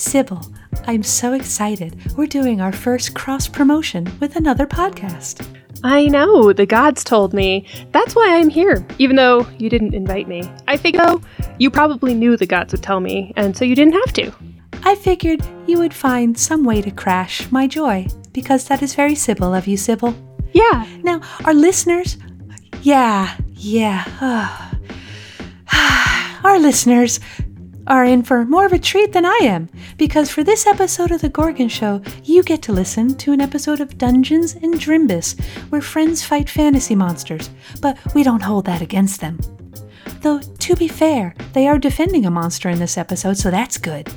Sibyl, I'm so excited. We're doing our first cross promotion with another podcast. I know, the gods told me. That's why I'm here, even though you didn't invite me. I think, though, you probably knew the gods would tell me, and so you didn't have to. I figured you would find some way to crash my joy, because that is very Sibyl of you, Sibyl. Yeah. Now, our listeners, yeah, yeah, our listeners are in for more of a treat than I am, because for this episode of The Gorgon Show, you get to listen to an episode of Dungeons and Drimbus, where friends fight fantasy monsters, but we don't hold that against them. Though, to be fair, they are defending a monster in this episode, so that's good.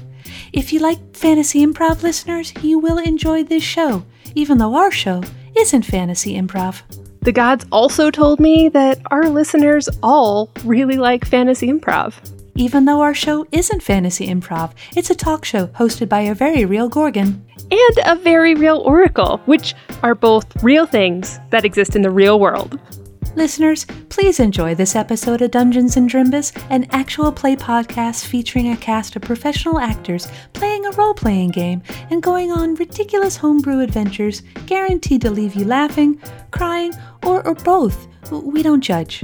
If you like fantasy improv listeners, you will enjoy this show, even though our show isn't fantasy improv. The gods also told me that our listeners all really like fantasy improv. Even though our show isn't fantasy improv, it's a talk show hosted by a very real Gorgon. And a very real oracle, which are both real things that exist in the real world. Listeners, please enjoy this episode of Dungeons and Drimbus, an actual play podcast featuring a cast of professional actors playing a role playing game and going on ridiculous homebrew adventures guaranteed to leave you laughing, crying, or, or both. We don't judge.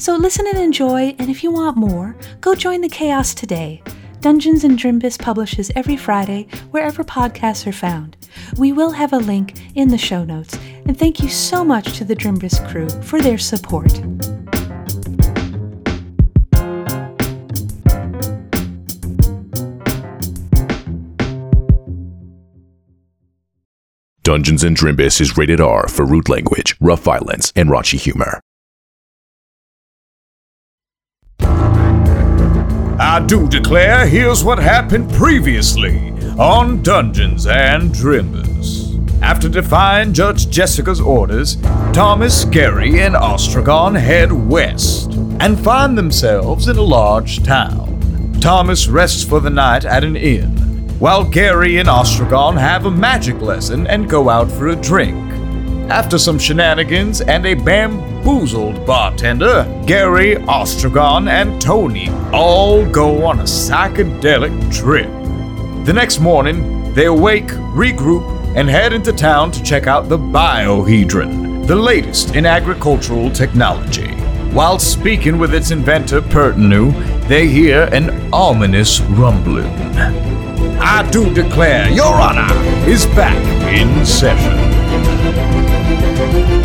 So listen and enjoy, and if you want more, go join the chaos today. Dungeons and Drimbus publishes every Friday wherever podcasts are found. We will have a link in the show notes, and thank you so much to the Drimbus crew for their support. Dungeons and Drimbus is rated R for rude language, rough violence, and raunchy humor. I do declare here's what happened previously on Dungeons and Drimbus. After defying Judge Jessica's orders, Thomas, Gary, and Ostrogon head west and find themselves in a large town. Thomas rests for the night at an inn, while Gary and Ostrogon have a magic lesson and go out for a drink. After some shenanigans and a bamboozled bartender, Gary, Ostrogon, and Tony all go on a psychedelic trip. The next morning, they awake, regroup, and head into town to check out the Biohedron, the latest in agricultural technology. While speaking with its inventor, Pertinu, they hear an ominous rumbling. I do declare Your Honor is back in session. It's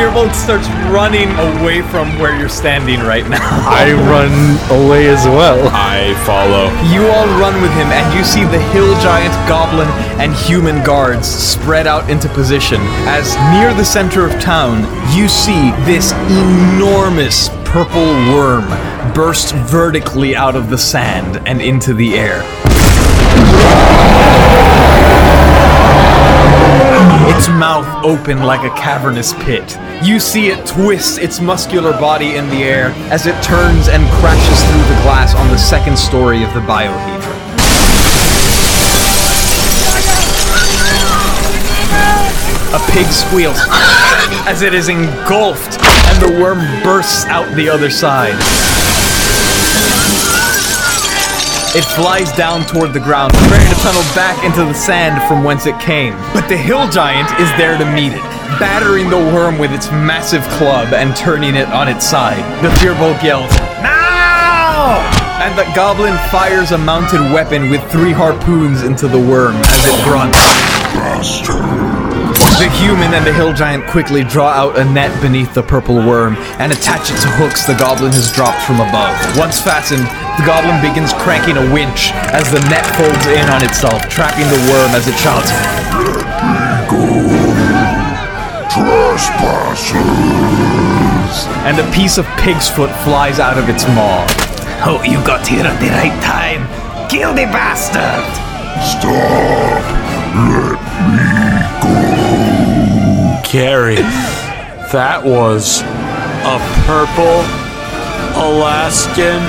And the Firbolg starts running away from where you're standing right now. I run away as well. I follow. You all run with him, and you see the hill giant, goblin, and human guards spread out into position. As near the center of town, you see this enormous purple worm burst vertically out of the sand and into the air. Its mouth open like a cavernous pit. You see it twist its muscular body in the air as it turns and crashes through the glass on the second story of the biohedron. A pig squeals as it is engulfed, and the worm bursts out the other side. It flies down toward the ground, preparing to tunnel back into the sand from whence it came. But the hill giant is there to meet it, battering the worm with its massive club and turning it on its side. The Firbolg yells, Now! And the goblin fires a mounted weapon with three harpoons into the worm as it grunts. The human and the hill giant quickly draw out a net beneath the purple worm and attach it to hooks the goblin has dropped from above. Once fastened, the goblin begins cranking a winch as the net folds in on itself, trapping the worm as it shouts, and a piece of pig's foot flies out of its maw. Oh, you got here at the right time. Kill the bastard! Stop! Let me go! Gary, that was a purple Alaskan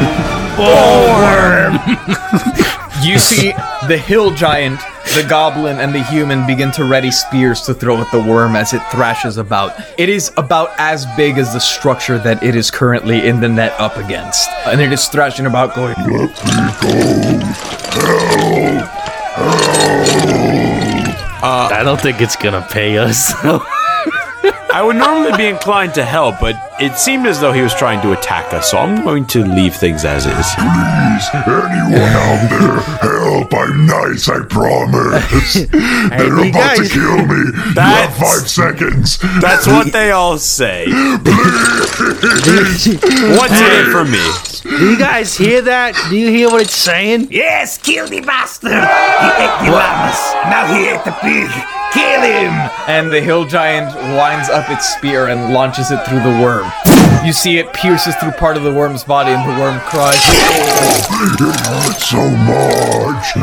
You see the hill giant, the goblin, and the human begin to ready spears to throw at the worm as it thrashes about. It is about as big as the structure that it is currently in the net up against. And it is thrashing about, going, Let me go! Hell! Hell! I don't think it's gonna pay us. I would normally be inclined to help, but it seemed as though he was trying to attack us, so I'm going to leave things as is. Please, anyone out there, help! I'm nice, I promise. They're you about to kill me. You have five seconds. That's what they all say. What's in it for me? Do you guys hear that? Do you hear what it's saying? Yes, kill the bastard! He ate the llamas. Now he ate the pig. Kill him! and the hill giant winds up its spear and launches it through the worm. You see it pierces through part of the worm's body, and the worm cries. Oh, It hurts so much.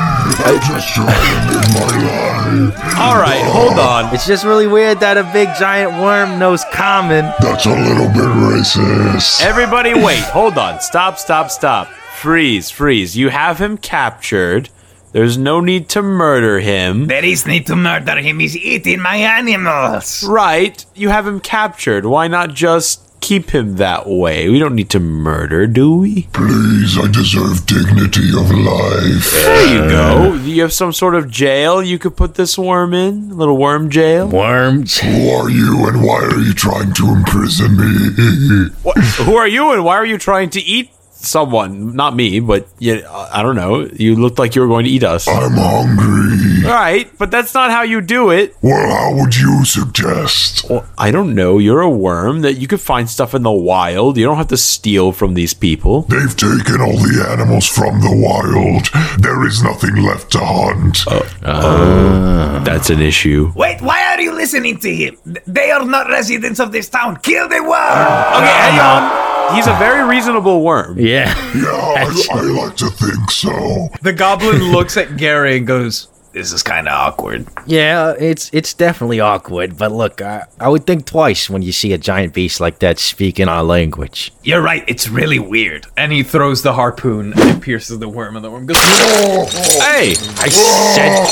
I'm just trying to my life. All right, hold on. It's just really weird that a big giant worm knows common. That's a little bit racist. Everybody, wait. Hold on. Stop, stop, stop. Freeze, freeze. You have him captured. There's no need to murder him. There is need to murder him. He's eating my animals. Right. You have him captured. Why not just keep him that way? We don't need to murder, do we? Please, I deserve dignity of life. There you go. You have some sort of jail you could put this worm in? A little worm jail? Worms. Who are you and why are you trying to imprison me? What? Who are you and why are you trying to eat someone? Not me, but yeah, I don't know. You looked like you were going to eat us. I'm hungry. All right, but that's not how you do it. Well, how would you suggest? Well, I don't know. You're a worm that you could find stuff in the wild. You don't have to steal from these people. They've taken all the animals from the wild. There is nothing left to hunt. Uh, uh, that's an issue. Wait, why are you listening to him? They are not residents of this town. Kill the worm! Okay, hang on. He's a very reasonable worm. Yeah. yeah, I, I like to think so. The goblin looks at Gary and goes, This is kind of awkward. Yeah, it's it's definitely awkward, but look, I, I would think twice when you see a giant beast like that speaking our language. You're right, it's really weird. And he throws the harpoon and it pierces the worm, and the worm goes, Hey, I said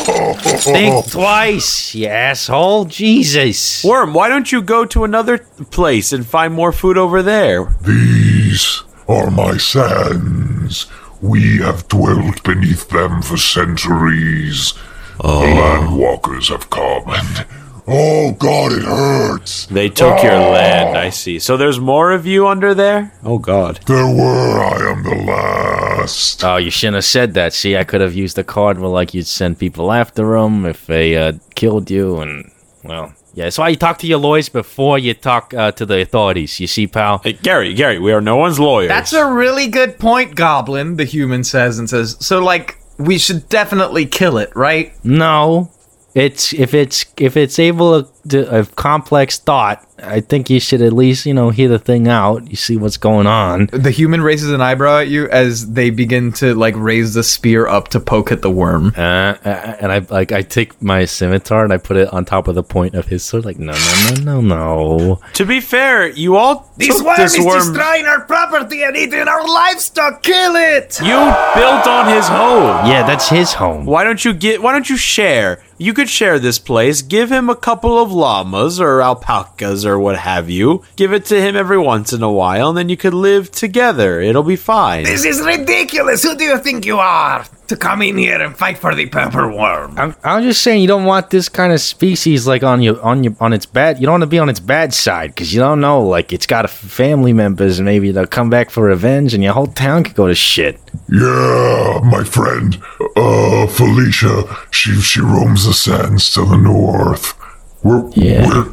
think twice, you asshole. Jesus. worm, why don't you go to another place and find more food over there? These are my sands. We have dwelt beneath them for centuries. The landwalkers have come and. Oh god, it hurts! They took your land, I see. So there's more of you under there? Oh, God. There were, I am the last. Oh, you shouldn't have said that. See, I could have used the card where like you'd send people after them if they uh, killed you, and well, yeah. That's why you talk to your lawyers before you talk uh, to the authorities. You see, pal. Hey, Gary, Gary, we are no one's lawyers. That's a really good point, Goblin, the human says, and says, So, like, we should definitely kill it, right? No, it's if it's if it's able to a complex thought. I think you should at least you know hear the thing out. You see what's going on. The human raises an eyebrow at you as they begin to, like, raise the spear up to poke at the worm. Uh, uh, and I like I take my scimitar and I put it on top of the point of his sword. Like no, no, no, no, no. To be fair, you all This took worm this is worm. destroying our property and eating our livestock. Kill it! you built on his home. Yeah, that's his home. Why don't you get? Why don't you share? You could share this place. Give him a couple of llamas or alpacas or what have you. Give it to him every once in a while, and then you could live together. It'll be fine. This is ridiculous. Who do you think you are to come in here and fight for the pepper worm? I'm, I'm just saying you don't want this kind of species like on your on your on its bad. You don't want to be on its bad side because you don't know like it's got a family members and maybe they'll come back for revenge and your whole town could go to shit. Yeah, my friend, uh, Felicia, she she roams the sands to the north. We're, Yeah. we're,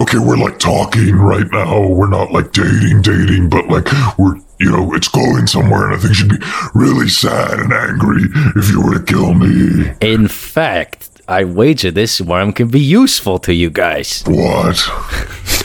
okay, we're like talking right now. We're not like dating, dating, but like we're, you know, it's going somewhere, and I think she'd be really sad and angry if you were to kill me. In fact, I wager this worm can be useful to you guys. What?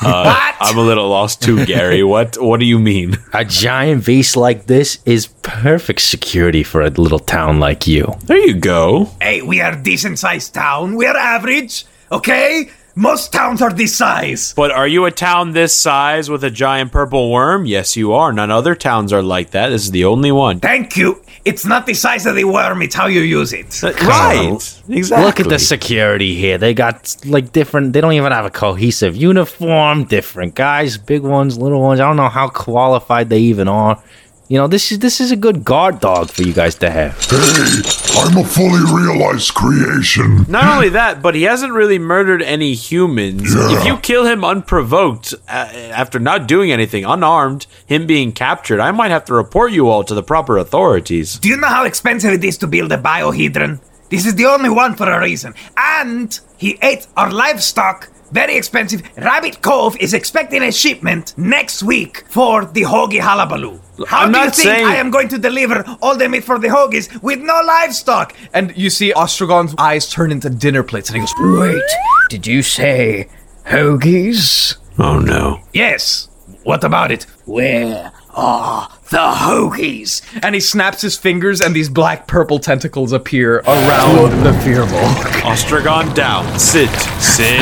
Uh, I'm a little lost too, Gary. What? What do you mean? A giant beast like this is perfect security for a little town like you. There you go. Hey, we are a decent sized town. We are average, okay? Most towns are this size. But are you a town this size with a giant purple worm? Yes, you are. None other towns are like that. This is the only one. Thank you. It's not the size of the worm, it's how you use it. Uh, Right. Exactly. Look at the security here. They got like different. They don't even have a cohesive uniform. Different guys, big ones, little ones. I don't know how qualified they even are. You know, this is this is a good guard dog for you guys to have. Hey, I'm a fully realized creation. Not only that, but he hasn't really murdered any humans. Yeah. If you kill him unprovoked, uh, after not doing anything, unarmed, him being captured, I might have to report you all to the proper authorities. Do you know how expensive it is to build a biohedron? This is the only one for a reason. And he ate our livestock. Very expensive. Rabbit Cove is expecting a shipment next week for the hoagie halabaloo. How I'm do you think saying- I am going to deliver all the meat for the hoagies with no livestock? And you see Ostrogon's eyes turn into dinner plates, and he goes, Wait, did you say hoagies? Oh no. Yes. What about it? Where are the hoagies? and he snaps his fingers, and these black purple tentacles appear around the Firbolg. Ostrogon down. Sit. Sit.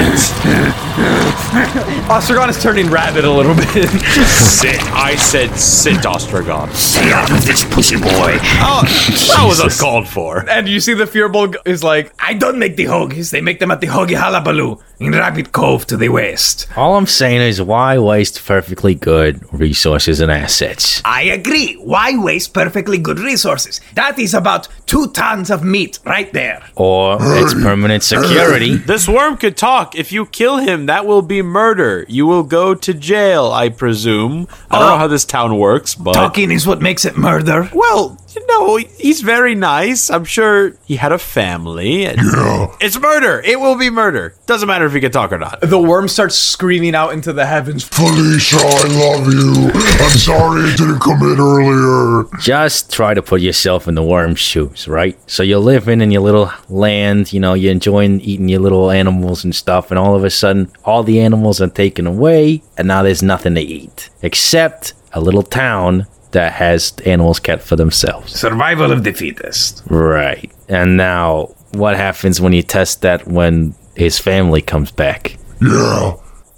Ostrogon is turning rabid a little bit. sit. I said sit, Ostrogon. Stay out of this, pussy boy. Oh, that was uncalled for. and you see the Firbolg is like, I don't make the hoagies. They make them at the hoagie halabaloo in Rabbit Cove to the west. All I'm saying is, why waste perfectly good resources and assets? I agree. Why waste perfectly good resources? That is about two tons of meat right there. Or it's permanent security. This worm could talk. If you kill him, that will be murder. You will go to jail, I presume. I don't oh. know how this town works, but Talking is what makes it murder. well, you know, he's very nice. I'm sure he had a family. and- Yeah. It's murder. It will be murder. Doesn't matter if he can talk or not. the worm starts screaming out into the heavens. Felicia, I love you. I'm sorry I didn't come in earlier. Just try to put yourself in the worm's shoes, right? So you're living in your little land, you know, you're enjoying eating your little animals and stuff, and all of a sudden, all the animals are taken away, and now there's nothing to eat except a little town that has animals kept for themselves. Survival of the fittest. Right. And now, what happens when you test that when his family comes back? Yeah.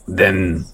Then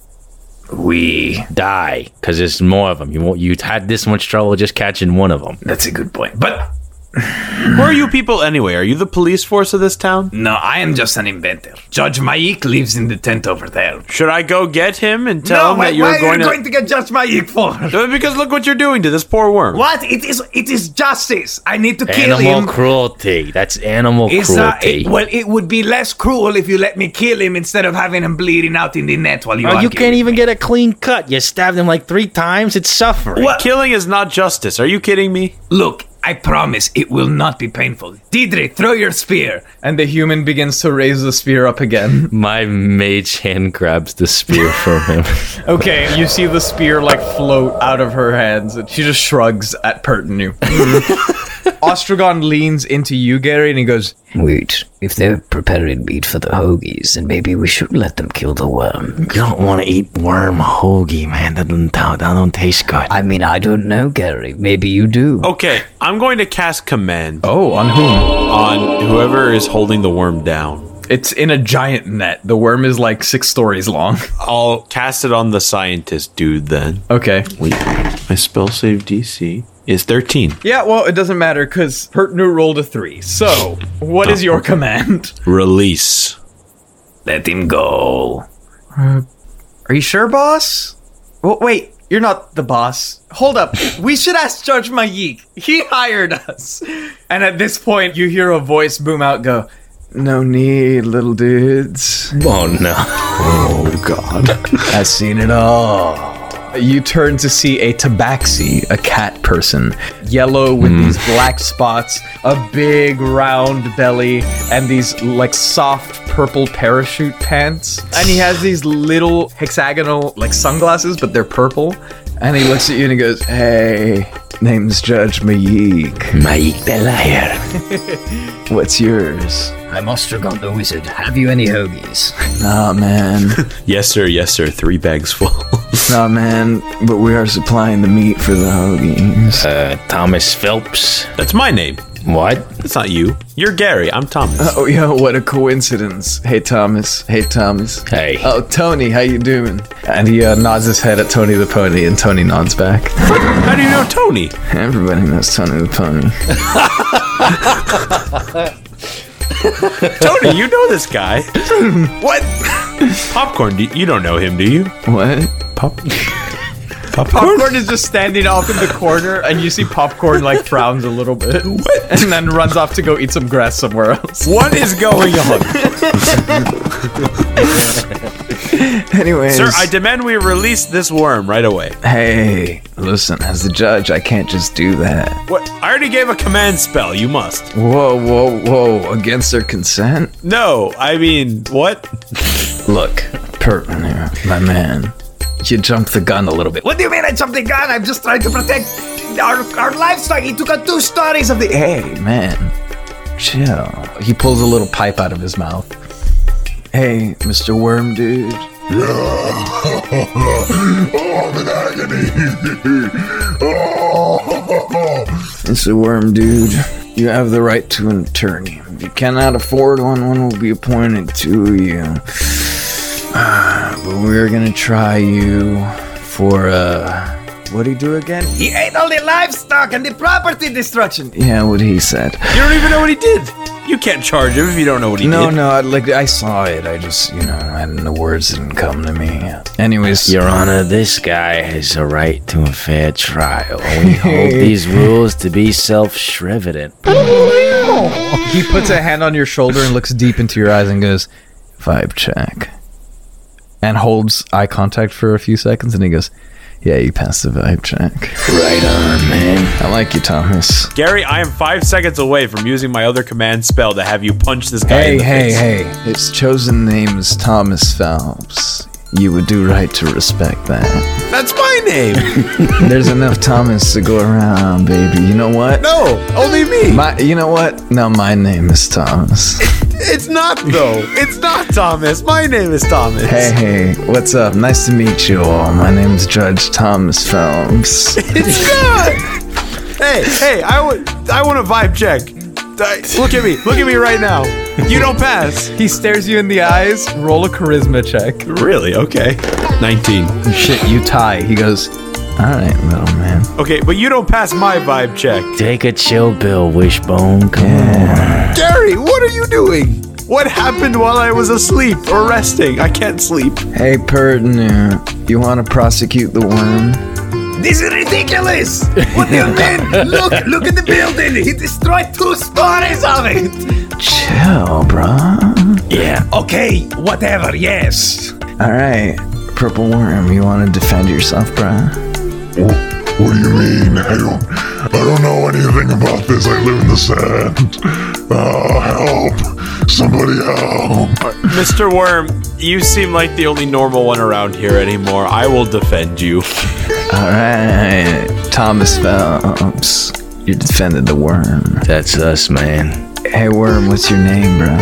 we. Die, because there's more of them. You won't, you had this much trouble just catching one of them. That's a good point. But Who are you people anyway? Are you the police force of this town? no, I am just an inventor. Judge Maik lives in the tent over there. Should I go get him and tell no, him why, that you're why going are you to? going to get Judge Maik for? Because look what you're doing to this poor worm. What? It is. It is justice. I need to kill Animal him. cruelty. That's animal It's, cruelty. it- well, it would be less cruel if you let me kill him instead of having him bleeding out in the net while you. Oh, you can't even me. get a clean cut. You stabbed him like three times. It's suffering. What? Killing is not justice. Are you kidding me? Look, I promise it will not be painful. Deidre, throw your spear. And the human begins to raise the spear up again. My mage hand grabs the spear from him. Okay, you see the spear like float out of her hands, and she just shrugs at Pertinu. Ostrogon leans into you, Gary, and he goes, Wait, if they're preparing meat for the hoagies, then maybe we should let them kill the worm. you don't want to eat worm hoagie, man. That doesn't, that don't taste good. I mean, I don't know, Gary. Maybe you do. Okay, I'm going to cast command Oh, on whom? on whoever is holding the worm down. It's in a giant net. The worm is like six stories long. I'll cast it on the scientist dude then. Okay. Wait, my spell save DC is 13. Yeah, well, it doesn't matter because Pertinu rolled a three. So, what is oh. your command? Release. Let him go. Uh, are you sure, boss? Well, wait, you're not the boss. Hold up. We should ask Judge Mayik. He hired us. And at this point, you hear a voice boom out go, No need, little dudes. Oh no. Oh god. I've seen it all. You turn to see a tabaxi, a cat person, yellow with hmm. these black spots, a big round belly, and these like soft purple parachute pants. And he has these little hexagonal like sunglasses, but they're purple. And he looks at you and he goes, Hey, name's Judge Mayik. Maik the liar. What's yours? I'm Ostrogon the wizard. Have you any hoagies? Nah, man. yes sir, yes sir. Three bags full. nah, man. But we are supplying the meat for the hoagies. Uh, Thomas Phelps. That's my name. What? It's not you. You're Gary. I'm Thomas. Oh yeah, what a coincidence. Hey Thomas. Hey Thomas. Hey. Oh Tony, how you doing? And he uh, nods his head at Tony the Pony, and Tony nods back. How do you know Tony? Everybody knows Tony the Pony. Tony, you know this guy. what? Popcorn, do you don't know him, do you? What? Pop. Popcorn is just standing off in the corner, and you see Popcorn like frowns a little bit, and then runs off to go eat some grass somewhere else. What is going on? Anyways, Sir, I demand we release this worm right away. hey, listen, as the judge, I can't just do that. What? I already gave a command spell. You must. Whoa, whoa, whoa! Against their consent? No, I mean, what? Look, Pertman, my man, you jumped the gun a little bit. What do you mean I jumped the gun? I'm just trying to protect our, our livestock. He took out two stories of the. Hey, man, chill. He pulls a little pipe out of his mouth. Hey, Mr. Worm Dude. Yeah. oh, I'm in agony. oh. Mr. Worm Dude, you have the right to an attorney. If you cannot afford one, one will be appointed to you. Ah. But we're gonna try you for, uh. What'd he do again? He ate all the livestock and the property destruction. Yeah, what he said. You don't even know what he did. You can't charge him if you don't know what he No, did. no, no, I, like I saw it. I just, you know, I, the words didn't come to me. Anyways, Your Honor, this guy has a right to a fair trial. We hold these rules to be self-shrivening. he puts a hand on your shoulder and looks deep into your eyes and goes, "Vibe check," and holds eye contact for a few seconds, and he goes, "Yeah, you passed the vibe check. Right on, man. I like you, Thomas." Gary, I am five seconds away from using my other command spell to have you punch this guy in Hey, the hey, face. hey! Its chosen name is Thomas Phelps. You would do right to respect that. That's my name. There's enough Thomas to go around, baby. You know what? no, only me. My, you know what? No, my name is Thomas. it's not though. It's not Thomas. My name is Thomas. Hey, hey, what's up? Nice to meet you all. My name's Judge Thomas Phelps. It's not. hey, hey, I want, I want a vibe check. I- look at me. Look at me right now. You don't pass. he stares you in the eyes. Roll a charisma check. Really? Okay. 19. Shit, you tie. He goes, All right, little man. Okay, but you don't pass my vibe check. Take a chill pill, Wishbone. Come on. Gary, what are you doing? What happened while I was asleep or resting? I can't sleep. Hey, Pertinu, you want to prosecute the worm? This is ridiculous. What do you mean? Look, look at the building. He destroyed two stories of it. Chill, bruh. Yeah. Okay, whatever. Yes. All right, Purple Worm, you want to defend yourself, bruh? Wh- What do you mean? I don't. I don't know anything about this. I live in the sand. Oh, help! Somebody help! Mr. Worm, you seem like the only normal one around here anymore. I will defend you. All right, Thomas Phelps, you defended the worm. That's us, man. Hey, Worm, what's your name, bruh?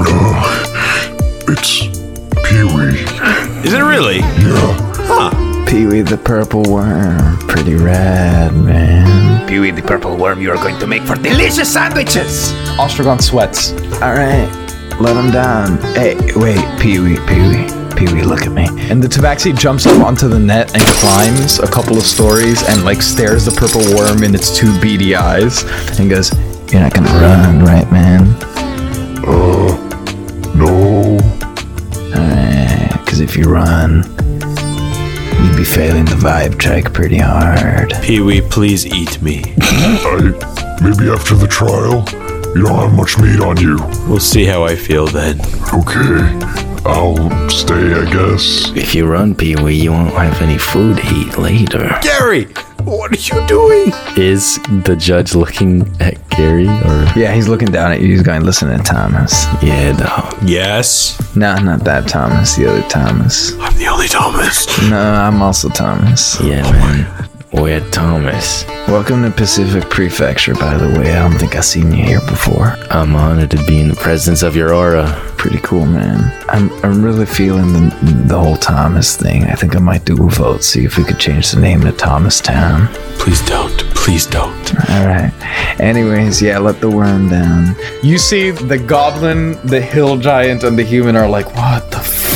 Oh, it's Pee Wee. Is it really? Yeah. Pee Wee the Purple Worm. Pretty rad, man. Pee Wee the purple worm, you are going to make for delicious sandwiches. Ostrogon sweats. All right, let him down. Hey, wait, Pee Wee, Pee Wee. Pee Wee, look at me. And the tabaxi jumps up onto the net and climbs a couple of stories and like stares the purple worm in its two beady eyes and goes, You're not gonna run, right, man? Uh, no. Alright, because if you run, you'd be failing the vibe check pretty hard. Pee Wee, please eat me. I. Maybe after the trial, you don't have much meat on you. We'll see how I feel then. Okay. I'll stay, I guess. If you run, Pee Wee, you won't have any food to eat later. Gary, what are you doing? Is the judge looking at Gary or? Yeah, he's looking down at you. He's going, Listen to Thomas. Yeah, dog. Yes, No, not that Thomas, the other Thomas. I'm the only Thomas. No, I'm also Thomas. Yeah, man. We're Thomas. Welcome to Pacific Prefecture, by the way. I don't think I've seen you here before. I'm honored to be in the presence of your aura. Pretty cool, man. I'm I'm really feeling the the whole Thomas thing. I think I might do a vote, see if we could change the name to Thomas Town. Please don't. Please don't. All right. Anyways, yeah, let the worm down. You see the goblin, the hill giant, and the human are like, what the fuck, bro?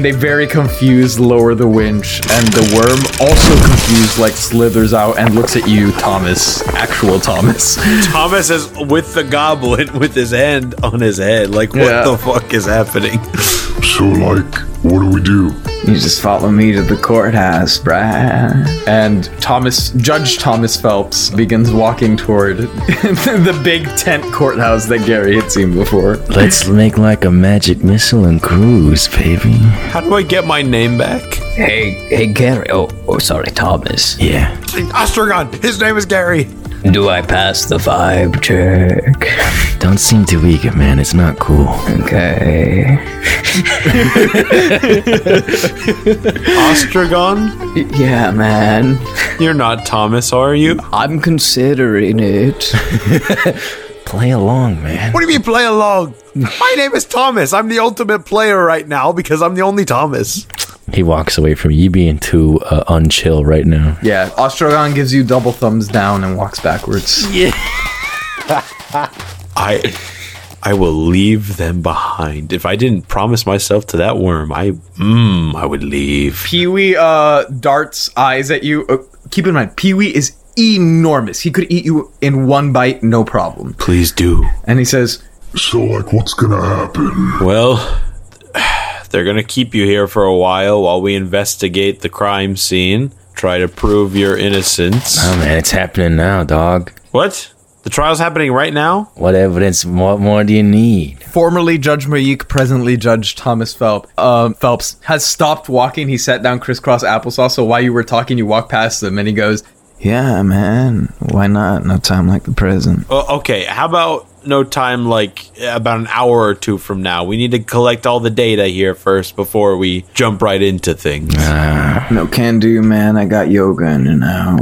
They very confused lower the winch, and the worm, also confused, like slithers out and looks at you, Thomas. Actual Thomas. Thomas is with the goblin with his hand on his head. Like, what Yeah. the fuck is happening? So, like, what do we do? You just follow me to the courthouse, bruh. And Thomas, Judge Thomas Phelps, begins walking toward the big tent courthouse that Gary had seen before. Let's make like a magic missile and cruise, baby. How do I get my name back? Hey, hey, Gary. Oh, oh, sorry, Thomas. Yeah. Ostrogon. His name is Gary. Do I pass the vibe check? Don't seem too eager, man. It's not cool. Okay. Ostrogon? Yeah, man. You're not Thomas, are you? I'm considering it. Play along, man. What do you mean play along? My name is Thomas. I'm the ultimate player right now because I'm the only Thomas. He walks away from you being too uh, unchill right now. Yeah, Ostrogon gives you double thumbs down and walks backwards. Yeah. I I will leave them behind. If I didn't promise myself to that worm, I mm, I would leave. Pee Wee uh, darts eyes at you. Uh, keep in mind, Pee Wee is enormous. He could eat you in one bite, no problem. Please do. And he says, So, like, what's gonna happen? Well, they're going to keep you here for a while while we investigate the crime scene, try to prove your innocence. Oh man, it's happening now, dog. What? The trial's happening right now? What evidence? What more do you need? formerly Judge Mayik, presently Judge Thomas Phelps, um, Phelps, has stopped walking. He sat down crisscross applesauce. So while you were talking, you walk past him and he goes, Yeah, man. Why not? No time like the present. Oh, okay, how about no time like about an hour or two from now? We need to collect all the data here first before we jump right into things. Ah. No can do, man. I got yoga in an hour.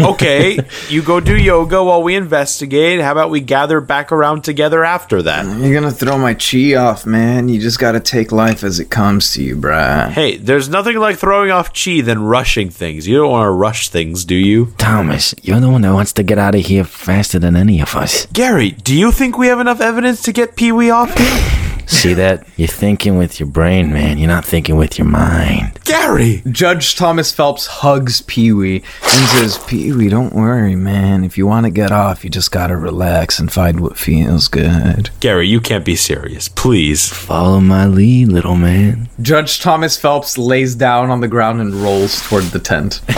okay, you go do yoga while we investigate. How about we gather back around together after that? You're gonna throw my chi off, man. You just gotta take life as it comes to you, bruh. Hey, there's nothing like throwing off chi than rushing things. You don't want to rush things, do you? Thomas, you're the one that wants to get out of here faster than any of us. Gary, do you think we have enough evidence to get Pee Wee off here? See that? You're thinking with your brain, man. You're not thinking with your mind. Gary! Judge Thomas Phelps hugs Pee Wee and says, Pee Wee, don't worry, man. If you want to get off, you just gotta relax and find what feels good. Gary, you can't be serious. Please. Follow my lead, little man. Judge Thomas Phelps lays down on the ground and rolls toward the tent.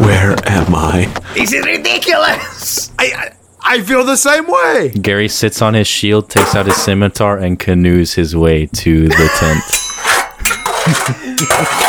Where am I? This is ridiculous! I, I I feel the same way. Gary sits on his shield, takes out his scimitar, and canoes his way to the tent.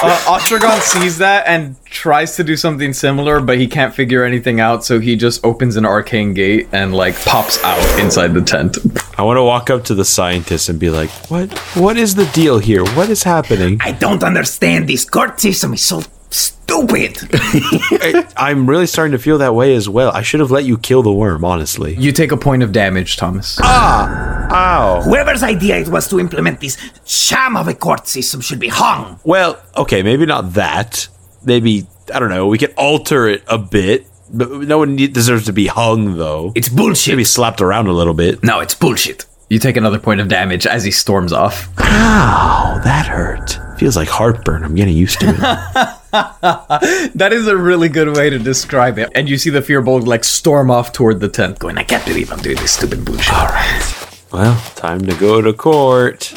Uh, Ostrogon sees that and tries to do something similar, but he can't figure anything out, so he just opens an arcane gate and, like, pops out inside the tent. I want to walk up to the scientist and be like, "What? What is the deal here? What is happening?" I don't understand. This court system is so stupid. I, I'm really starting to feel that way as well. I should have let you kill the worm, honestly. You take a point of damage, Thomas. Ah! Ow. Whoever's idea it was to implement this sham of a court system should be hung. Well, okay, maybe not that. Maybe I don't know. We could alter it a bit, but no one deserves to be hung, though. It's bullshit. Maybe slapped around a little bit. No, it's bullshit. You take another point of damage as he storms off. Ow, that hurt. Feels like heartburn. I'm getting used to it. That is a really good way to describe it. And you see the fear Firbolg, like, storm off toward the tent, going, I can't believe I'm doing this stupid bullshit. All right. Well, time to go to court.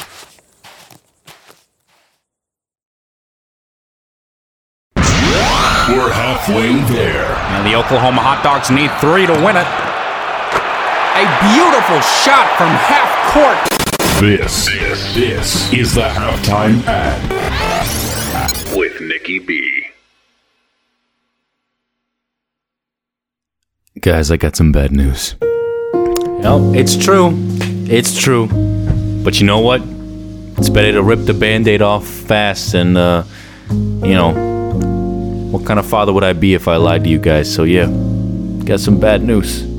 We're halfway there. And the Oklahoma Hot Dogs need three to win it. A beautiful shot from half court. This, this this is the halftime ad with Nikki B. Guys, I got some bad news. No, it's true. It's true. But you know what? It's better to rip the band aid off fast and, uh, you know, what kind of father would I be if I lied to you guys? So, yeah, got some bad news.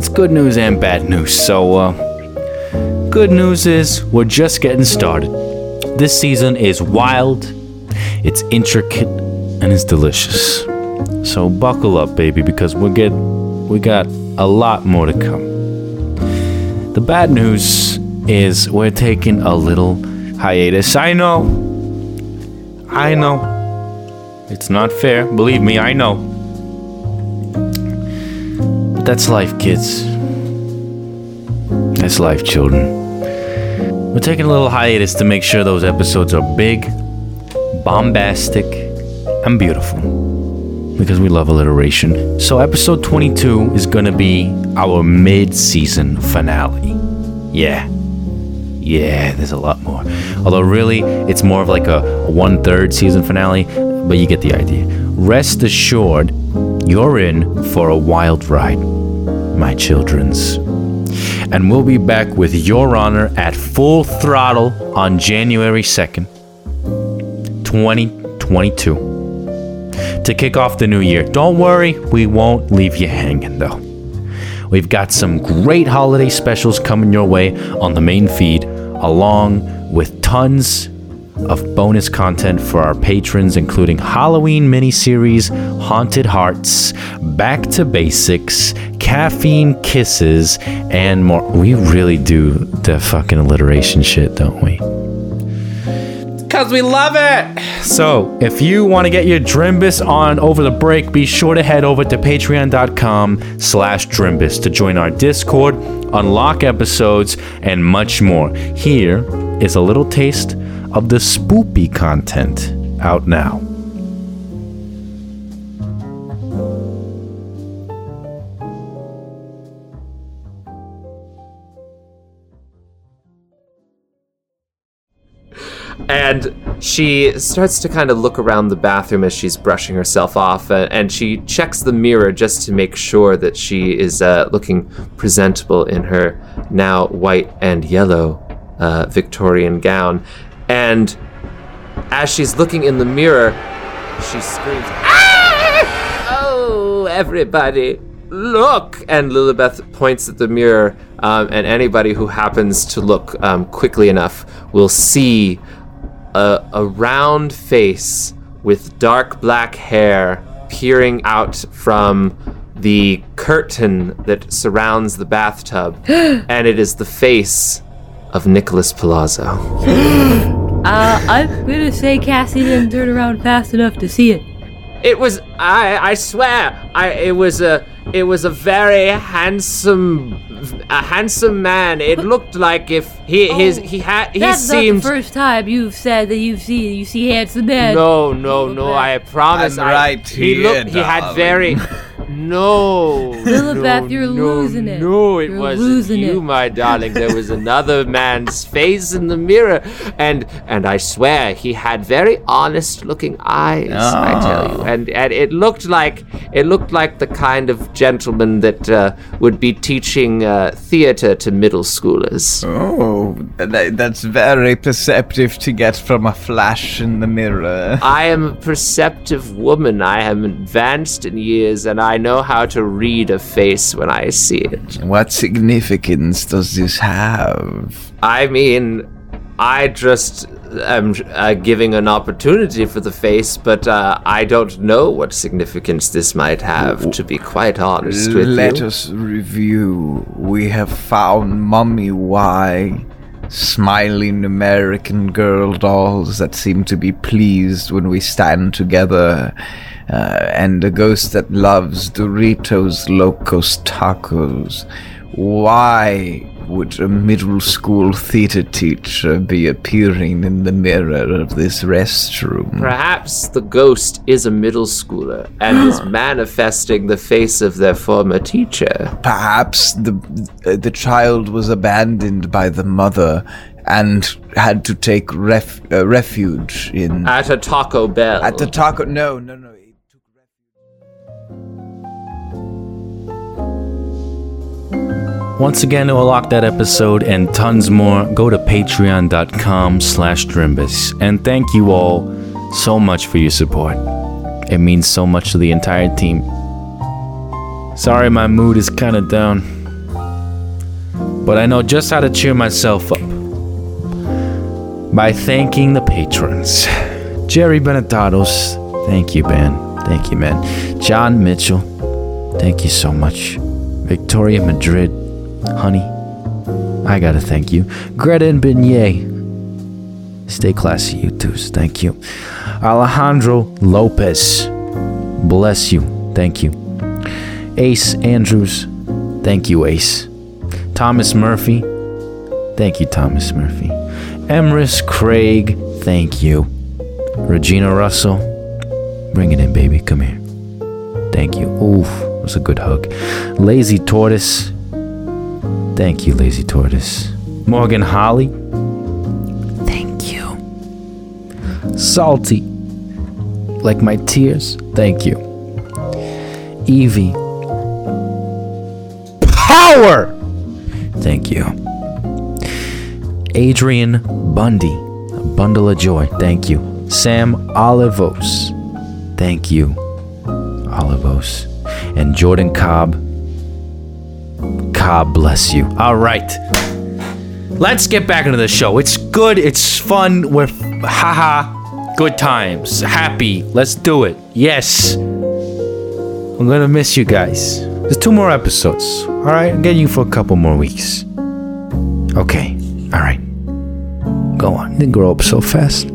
It's good news and bad news. So, uh, good news is we're just getting started. This season is wild, it's intricate, and it's delicious. So buckle up, baby, because we get we got a lot more to come. The bad news is we're taking a little hiatus. I know. I know. It's not fair. Believe me, I know. That's life, kids. That's life, children. We're taking a little hiatus to make sure those episodes are big, bombastic, and beautiful. Because we love alliteration. So, episode 22 is gonna be our mid season finale. Yeah. Yeah, there's a lot more. Although, really, it's more of like a one third season finale, but you get the idea. Rest assured, you're in for a wild ride, my children's. And we'll be back with Your Honor at full throttle on January 2nd, 2022 to kick off the new year. Don't worry, we won't leave you hanging though. We've got some great holiday specials coming your way on the main feed, along with tons of bonus content for our patrons, including Halloween miniseries, Haunted Hearts, Back to Basics, Caffeine Kisses, and more. We really do the fucking alliteration shit, don't we? Because we love it. So, if you want to get your Drimbus on over the break, be sure to head over to patreon.com slash Drimbus to join our Discord, unlock episodes, and much more. Here is a little taste of the spoopy content out now. and she starts to kind of look around the bathroom as she's brushing herself off and she checks the mirror just to make sure that she is uh, looking presentable in her now white and yellow uh, victorian gown and as she's looking in the mirror she screams ah! oh everybody look and lilibeth points at the mirror um, and anybody who happens to look um, quickly enough will see a, a round face with dark black hair peering out from the curtain that surrounds the bathtub, and it is the face of Nicholas Palazzo. Uh, I'm gonna say Cassie didn't turn around fast enough to see it. It was I I swear I it was a it was a very handsome a handsome man. It looked like if he his he had he That's seemed not the first time you've said that you've seen you see handsome men. No, no, no, I promise I'm I, right he here, looked he had very No. Lilibeth, no, you're no, losing it. No, it You're wasn't losing you, it. my darling. There was another man's face in the mirror, and and I swear he had very honest looking eyes. I tell you, and and it looked like it looked like the kind of gentleman that uh, would be teaching uh, theater to middle schoolers. Oh, that, that's very perceptive to get from a flash in the mirror. I am a perceptive woman. I am advanced in years, and I know how to read a face when I see it. What significance does this have? I mean, I just am uh, giving an opportunity for the face, but uh, I don't know what significance this might have, to be quite honest with Let you. Let us review. We have found Mummy Y, smiling American girl dolls that seem to be pleased when we stand together, uh, and a ghost that loves Doritos Locos Tacos. Why would a middle school theater teacher be appearing in the mirror of this restroom? Perhaps the ghost is a middle schooler and is manifesting the face of their former teacher. Perhaps the uh, the child was abandoned by the mother and had to take ref, uh, refuge in At a Taco Bell. at the taco. No, no, no. Once again, to unlock that episode and tons more, go to patreon.com slash Drimbus. And thank you all so much for your support. It means so much to the entire team. Sorry my mood is kind of down. But I know just how to cheer myself up. By thanking the patrons. Jerry Benetatos, thank you, Ben. Thank you, man. John Mitchell, thank you so much. Victoria Madrid, honey, I gotta thank you. Greta and Beignet, stay classy, you twos. Thank you. Alejandro Lopez, bless you. Thank you. Ace Andrews, thank you, Ace. Thomas Murphy, thank you, Thomas Murphy. Emrys Craig, thank you. Regina Russell, bring it in, baby. Come here. Thank you. Oof, was a good hug. Lazy Tortoise, thank you, Lazy Tortoise. Morgan Holly, thank you. Salty, like my tears, thank you. Evie, power, thank you. Adrian Bundy, a bundle of joy, thank you. Sam Olivos, thank you. Olivos. And Jordan Cobb, Cobb bless you. All right. Let's get back into the show. It's good, it's fun, we're haha, good times, happy. Let's do it. Yes. I'm gonna miss you guys. There's two more episodes. All right, I'm getting you for a couple more weeks. Okay, all right. Go on. Didn't grow up so fast.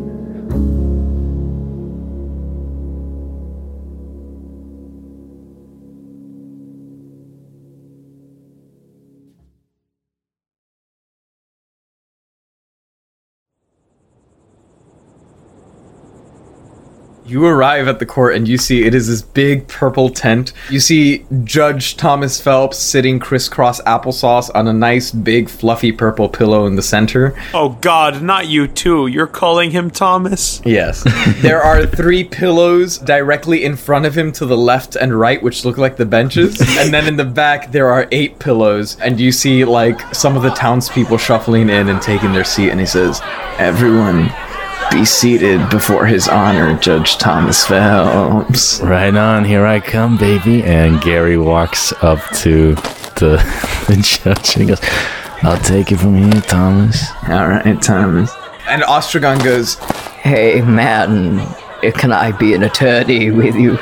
You arrive at the court and you see it is this big purple tent. You see Judge Thomas Phelps sitting crisscross applesauce on a nice big fluffy purple pillow in the center. Oh God, not you too. You're calling him Thomas? Yes. there are three pillows directly in front of him to the left and right, which look like the benches. and then in the back, there are eight pillows. And you see, like, some of the townspeople shuffling in and taking their seat. And he says, Everyone, be seated before His Honor, Judge Thomas Phelps. Right on, here I come, baby. And Gary walks up to the, the judge and goes, I'll take it from here, Thomas. All right, Thomas. And Ostrogon goes, Hey, man, can I be an attorney with you?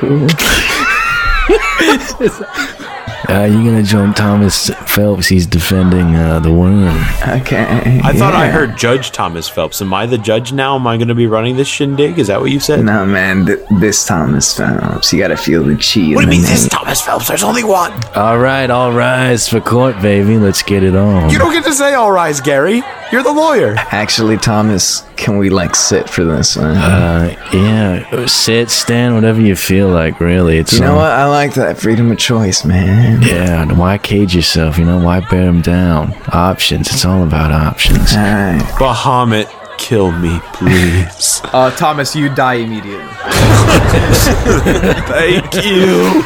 Uh, you gonna join Thomas Phelps? He's defending uh, the worm. Okay. I thought I heard Judge Thomas Phelps. Am I the judge now? Am I going to be running this shindig? Is that what you said? No, man, th- this Thomas Phelps. You gotta feel the chi. What do you in the mean this. Thomas Phelps? There's only one. All right, all rise for court, baby. Let's get it on. You don't get to say all rise, Gary. You're the lawyer. Actually, Thomas, can we like sit for this one? Uh, yeah, sit, stand, whatever you feel like. Really, it's you know um, what? I like that freedom of choice, man. Yeah, why cage yourself? You know, why bear them down? Options. It's all about options. All right. Bahamut, kill me, please. uh, Thomas, you die immediately. Thank you.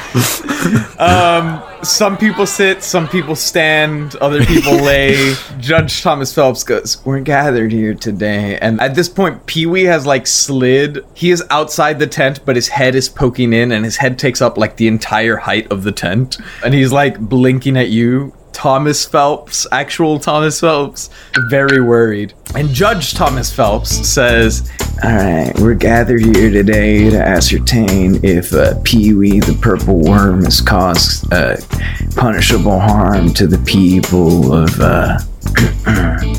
Um, some people sit, some people stand, other people lay. Judge Thomas Phelps goes, We're gathered here today. And at this point, Pee Wee has like slid. He is outside the tent, but his head is poking in, and his head takes up like the entire height of the tent. And he's like blinking at you. Thomas Phelps, actual Thomas Phelps, very worried. And Judge Thomas Phelps says, All right, we're gathered here today to ascertain if uh, Pee Wee the Purple Worm has caused uh, punishable harm to the people of. Uh,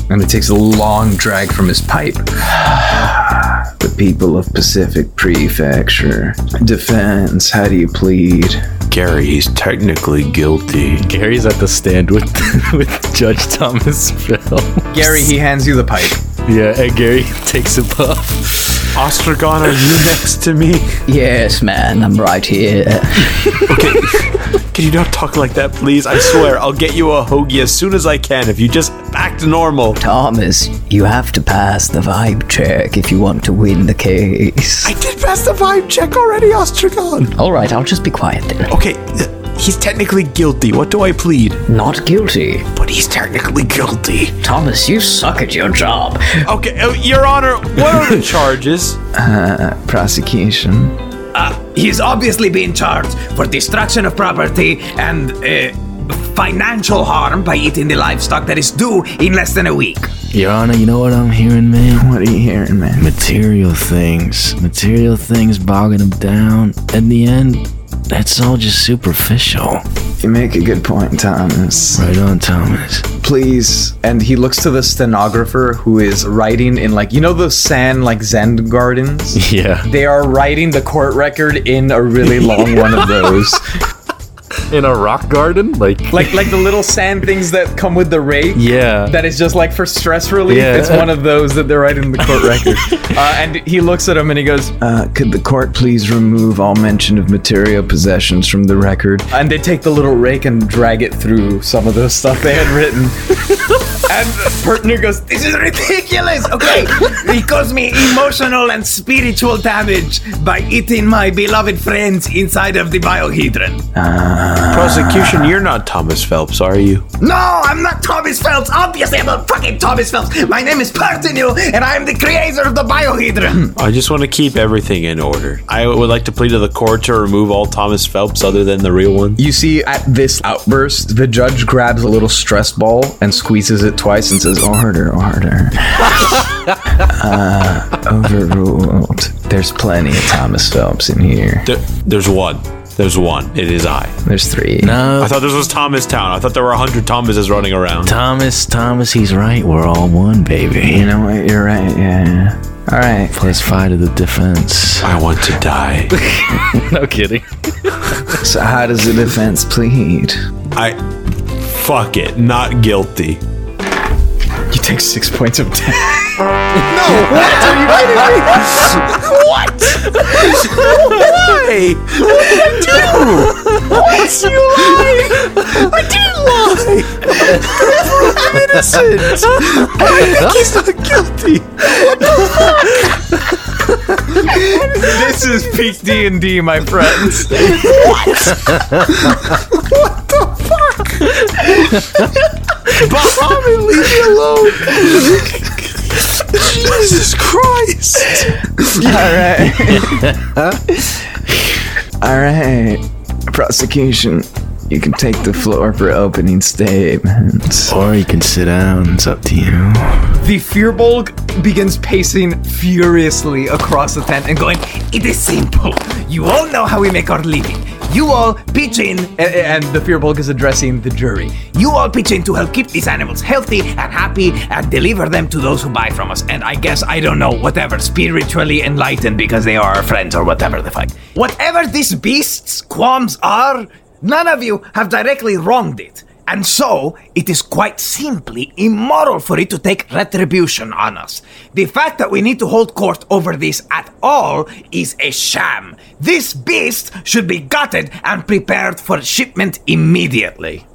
and it takes a long drag from his pipe. the people of Pacific Prefecture. Defense, how do you plead? Gary, he's technically guilty. Gary's at the stand with with Judge Thomas Phelps. Gary, he hands you the pipe. Yeah, and Gary takes a puff. Ostrogon, are you next to me? yes, man, I'm right here. Okay. Can you not talk like that, please? I swear, I'll get you a hoagie as soon as I can if you just act normal. Thomas, you have to pass the vibe check if you want to win the case. I did pass the vibe check already, Ostrogon. All right, I'll just be quiet then. Okay, uh, he's technically guilty. What do I plead? Not guilty. But he's technically guilty. Thomas, you suck at your job. Okay, uh, Your Honor, what are the charges? Uh, prosecution. Uh, he's obviously being charged for destruction of property and uh, financial harm by eating the livestock that is due in less than a week. Your Honor, you know what I'm hearing, man? What are you hearing, man? Material things. Material things bogging him down. In the end, that's all just superficial. You make a good point, Thomas. Right on, Thomas. Please. And he looks to the stenographer who is writing in like you know the sand like Zen gardens? Yeah. They are writing the court record in a really long one of those. In a rock garden? Like Like like the little sand things that come with the rake. Yeah. That is just like for stress relief. Yeah. It's one of those that they're writing in the court record. Uh, and he looks at him and he goes, uh, "Could the court please remove all mention of material possessions from the record?" And they take the little rake and drag it through some of the stuff they had written. and Pertinu goes, This is ridiculous. Okay, he caused me emotional and spiritual damage by eating my beloved friends inside of the biohedron. Prosecution, you're not Thomas Phelps, are you? No, I'm not Thomas Phelps. Obviously, I'm not fucking Thomas Phelps. My name is Pertinu, and I am the creator of the biohedron. I just want to keep everything in order. I would like to plead to the court to remove all Thomas Phelps other than the real one. You see, at this outburst, the judge grabs a little stress ball and squeezes it twice and says, Order, order. uh, overruled. There's plenty of Thomas Phelps in here. There, there's one. There's one. It is I. There's three. No. I thought this was Thomas Town. I thought there were a hundred Thomases running around. Thomas, Thomas, he's right. We're all one, baby. You know what? You're right. Yeah. All right. Plus five to the defense. I want to die. no kidding. So, how does the defense plead? I. Fuck it. Not guilty. You take six points of damage. No! What? Are you kidding me? What? Why? What did I do? What? You lied! I didn't lie! I'm innocent! I think he's not guilty! this is peak D and D, my friends. what? what the fuck? Bahamut, leave me alone! Jesus Christ! All right. All right. Prosecution, you can take the floor for opening statements. Or you can sit down. It's up to you. The Firbolg begins pacing furiously across the tent and going, It is simple. You all know how we make our living. You all pitch in, And, and the Firbolg is addressing the jury. you all pitch in to help keep these animals healthy and happy and deliver them to those who buy from us. And I guess, I don't know, whatever, spiritually enlightened because they are our friends or whatever the fuck. Whatever these beasts' qualms are, none of you have directly wronged it. And so, it is quite simply immoral for it to take retribution on us. The fact that we need to hold court over this at all is a sham. This beast should be gutted and prepared for shipment immediately.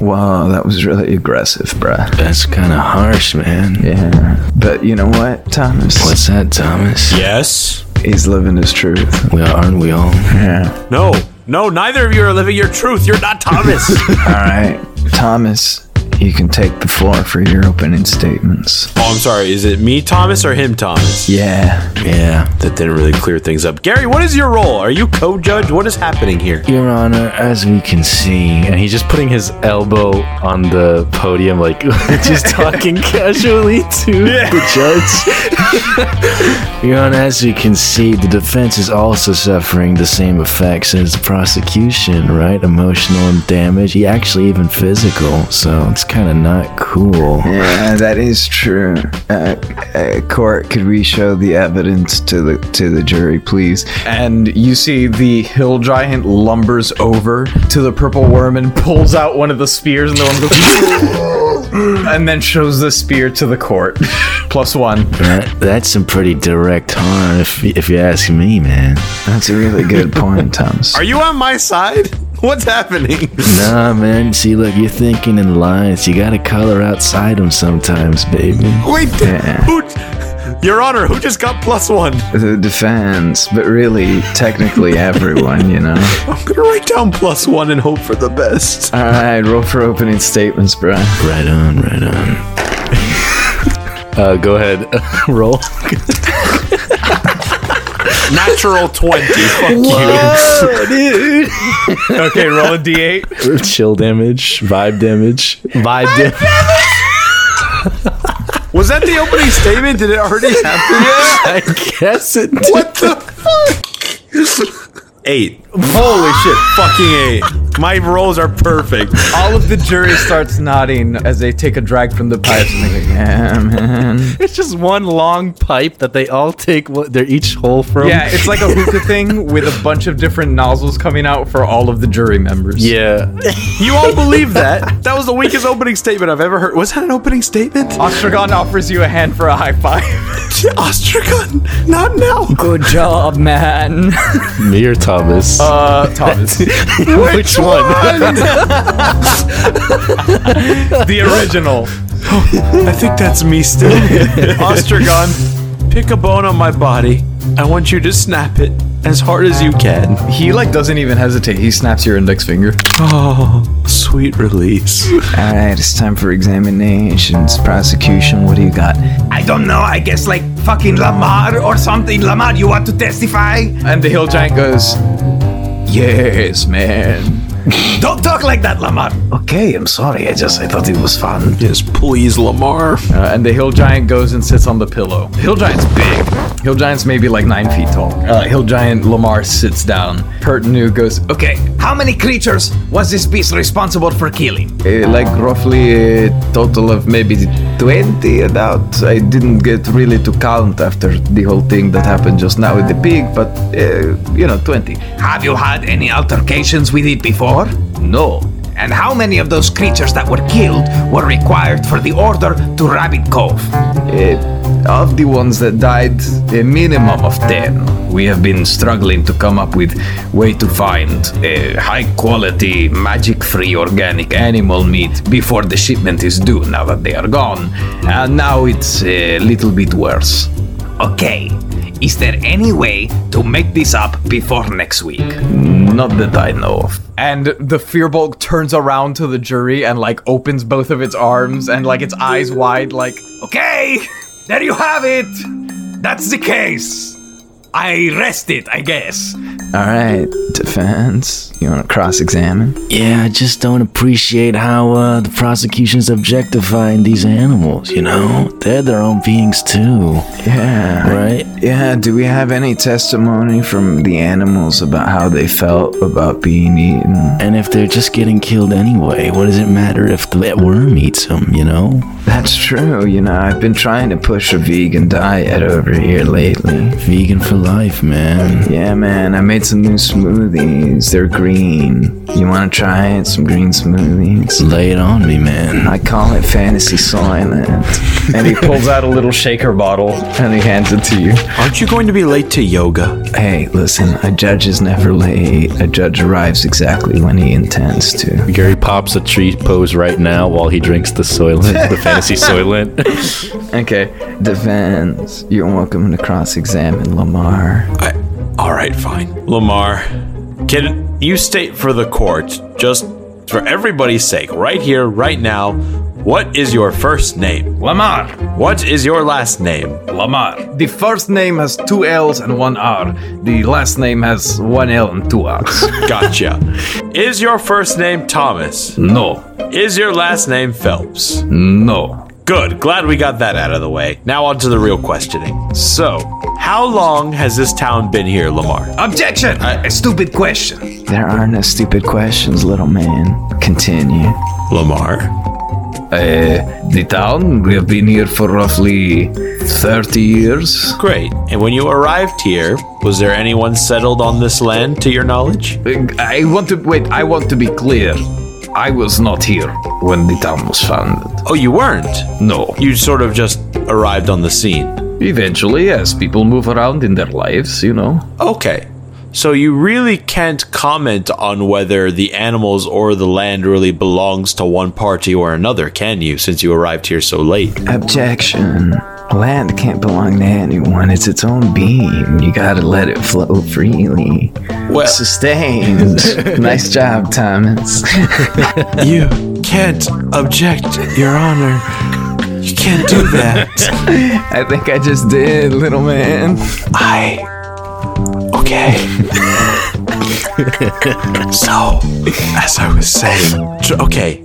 Wow, that was really aggressive, bruh. That's kind of harsh, man. Yeah. But you know what, Thomas? What's that, Thomas? Yes? He's living his truth. We are, aren't we all? Yeah. No, no, neither of you are living your truth. You're not Thomas. All right. Thomas, you can take the floor for your opening statements. oh, I'm sorry. Is it me, Thomas, or him, Thomas? Yeah. Yeah. That didn't really clear things up. Gary, what is your role? Are you co-judge? What is happening here? Your Honor, as we can see, and he's just putting his elbow on the podium, like just talking casually to the judge. Your Honor, as we can see, the defense is also suffering the same effects as the prosecution, right? Emotional and damage, yeah, actually even physical. So it's kind of not cool. Yeah, that is true. Uh, uh, court, could we show the evidence to the to the jury, please? And you see the hill giant lumbers over to the purple worm and pulls out one of the spears, and the worm goes, and then shows the spear to the court. Plus one. That, that's some pretty direct harm, if, if you ask me, man. That's a really good point, Thomas. Are you on my side? What's happening? Nah, man. See, look, you're thinking in lines. You gotta color outside them sometimes, baby. Wait, Yeah. who? Your Honor, who just got plus one? The defense, but really, technically everyone, you know. I'm gonna write down plus one and hope for the best. All right, roll for opening statements, bro. Right on, right on. uh, go ahead, roll. Natural 20. Fuck Whoa, dude. okay, roll a d8. Chill damage, vibe damage, vibe damage. Was that the opening statement? Did it already happen? I guess it did. What the fuck? Eight. Holy shit. Fucking eight. My rolls are perfect. All of the jury starts nodding as they take a drag from the pipes and they go, yeah, man. It's just one long pipe that they all take what they're each hole from. Yeah, it's like a hookah thing with a bunch of different nozzles coming out for all of the jury members. Yeah. You all believe that? That was the weakest opening statement I've ever heard. Was that an opening statement? Ostrogon offers you a hand for a high five. Ostrogon, not now. Good job, man. Me or Thomas? Uh, Thomas. Which one? the original. I think that's me still. Ostrogon, pick a bone on my body. I want you to snap it as hard as you can. He like doesn't even hesitate. He snaps your index finger. Oh, sweet release. All right, it's time for examinations. Prosecution, what do you got? I don't know. I guess like fucking Lamar or something. Lamar, you want to testify? And the hill giant goes, Yes, man. Don't talk like that, Lamar. Okay, I'm sorry. I just I thought it was fun. Yes, please, Lamar. Uh, and the hill giant goes and sits on the pillow. Hill giant's big. Hill giant's maybe like nine feet tall. Uh, hill giant Lamar sits down. Pertinu goes, Okay, how many creatures was this beast responsible for killing? Uh, like roughly a total of maybe 20 about i didn't get really to count after the whole thing that happened just now with the pig but uh, you know 20 Have you had any altercations with it before? No. And how many of those creatures that were killed were required for the order to Rabbit Cove? Uh, of the ones that died a minimum of 10 we have been struggling to come up with way to find a high quality magic free organic animal meat before the shipment is due now that they are gone. And now it's a little bit worse. Okay, is there any way to make this up before next week? Not that I know of. And the Firbolg turns around to the jury and like opens both of its arms and like its eyes wide, like, Okay, there you have it. That's the case. I rest it, I guess. All right, defense. You want to cross-examine? Yeah, I just don't appreciate how uh, the prosecution's objectifying these animals, you know? They're their own beings too. Yeah. Right? Yeah. Do we have any testimony from the animals about how they felt about being eaten? And if they're just getting killed anyway, what does it matter if the worm eats them, you know? That's true. You know, I've been trying to push a vegan diet over here lately. Vegan for life, man. Yeah, man. I made some new smoothies. They're green. You want to try it? Some green smoothies? Lay it on me, man. I call it Fantasy Soylent. and he pulls out a little shaker bottle and he hands it to you. Aren't you going to be late to yoga? Hey, listen, a judge is never late. A judge arrives exactly when he intends to. Gary pops a tree pose right now while he drinks the Soylent, the fantasy Soylent. Okay, defense. You're welcome to cross-examine Lamar. I, all right, fine. Lamar, can you state for the court, just for everybody's sake, right here, right now, what is your first name? Lamar. What is your last name? Lamar. The first name has two L's and one R. The last name has one L and two R's. Gotcha. is your first name Thomas? no. Is your last name Phelps? No. Good. Glad we got that out of the way. Now on to the real questioning. So, how long has this town been here, Lamar? Objection! a stupid question. There are no stupid questions, little man. Continue. Lamar. Uh, the town, we have been here for roughly 30 years. Great. And when you arrived here, was there anyone settled on this land to your knowledge? Uh, I want to, wait, I want to be clear. I was not here when the town was founded. Oh, you weren't? No. You sort of just arrived on the scene. Eventually, as people move around in their lives, you know. Okay. So you really can't comment on whether the animals or the land really belongs to one party or another, can you, since you arrived here so late? Objection. Land can't belong to anyone. It's its own being. You gotta let it flow freely. Well- Sustained. nice job, Thomas. you can't object, Your Honor. You can't do that. I think I just did, little man. I. Okay. so, as I was saying, tr- okay,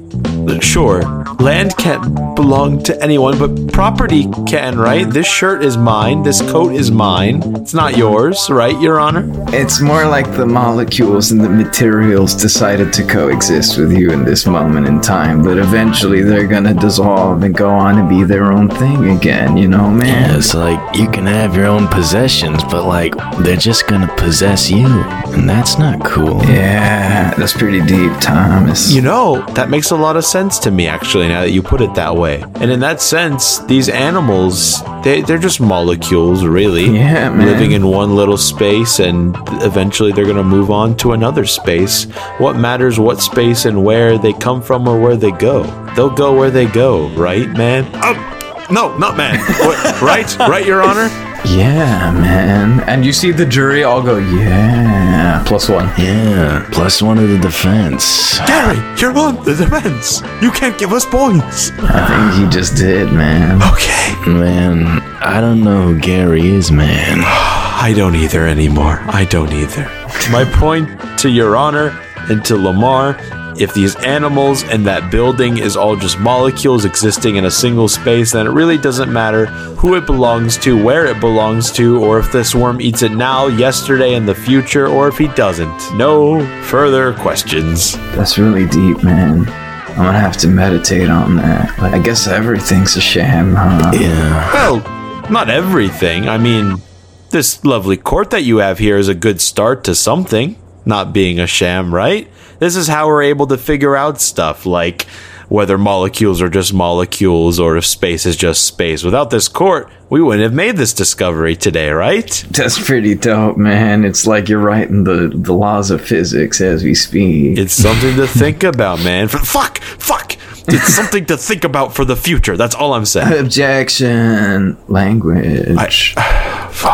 Sure, land can't belong to anyone, but property can, right? This shirt is mine. This coat is mine. It's not yours, right, Your Honor? It's more like the molecules and the materials decided to coexist with you in this moment in time, but eventually they're gonna dissolve and go on and be their own thing again, you know, man? Yeah, it's like you can have your own possessions, but like they're just gonna possess you, and that's not cool. Yeah, that's pretty deep, Thomas. You know, that makes a lot of sense to me, actually, now that you put it that way. And in that sense, these animals, they, they're just molecules, really. Yeah, man. Living in one little space, and eventually they're going to move on to another space. What matters what space and where they come from or where they go? They'll go where they go, right, man? Oh, no, not man. What, right? Right, Your Honor? Yeah, man. And you see the jury all go, yeah, plus one. Yeah, plus one of the defense. Gary, you're on the defense. You can't give us points. I think he just did, man. Okay. Man, I don't know who Gary is, man. I don't either anymore. I don't either. My point to Your Honor and to Lamar if these animals and that building is all just molecules existing in a single space, then it really doesn't matter who it belongs to, where it belongs to, or if this worm eats it now, yesterday, in the future, or if he doesn't. No further questions. That's really deep, man. I'm gonna have to meditate on that. Like, I guess everything's a sham, huh? Yeah. Well, not everything. I mean, this lovely court that you have here is a good start to something, not being a sham, right? This is how we're able to figure out stuff like whether molecules are just molecules or if space is just space. Without this court, we wouldn't have made this discovery today, right? That's pretty dope, man. It's like you're writing the, the laws of physics as we speak. It's something to think about, man. Fuck, fuck. It's something to think about for the future. That's all I'm saying. Objection. Language.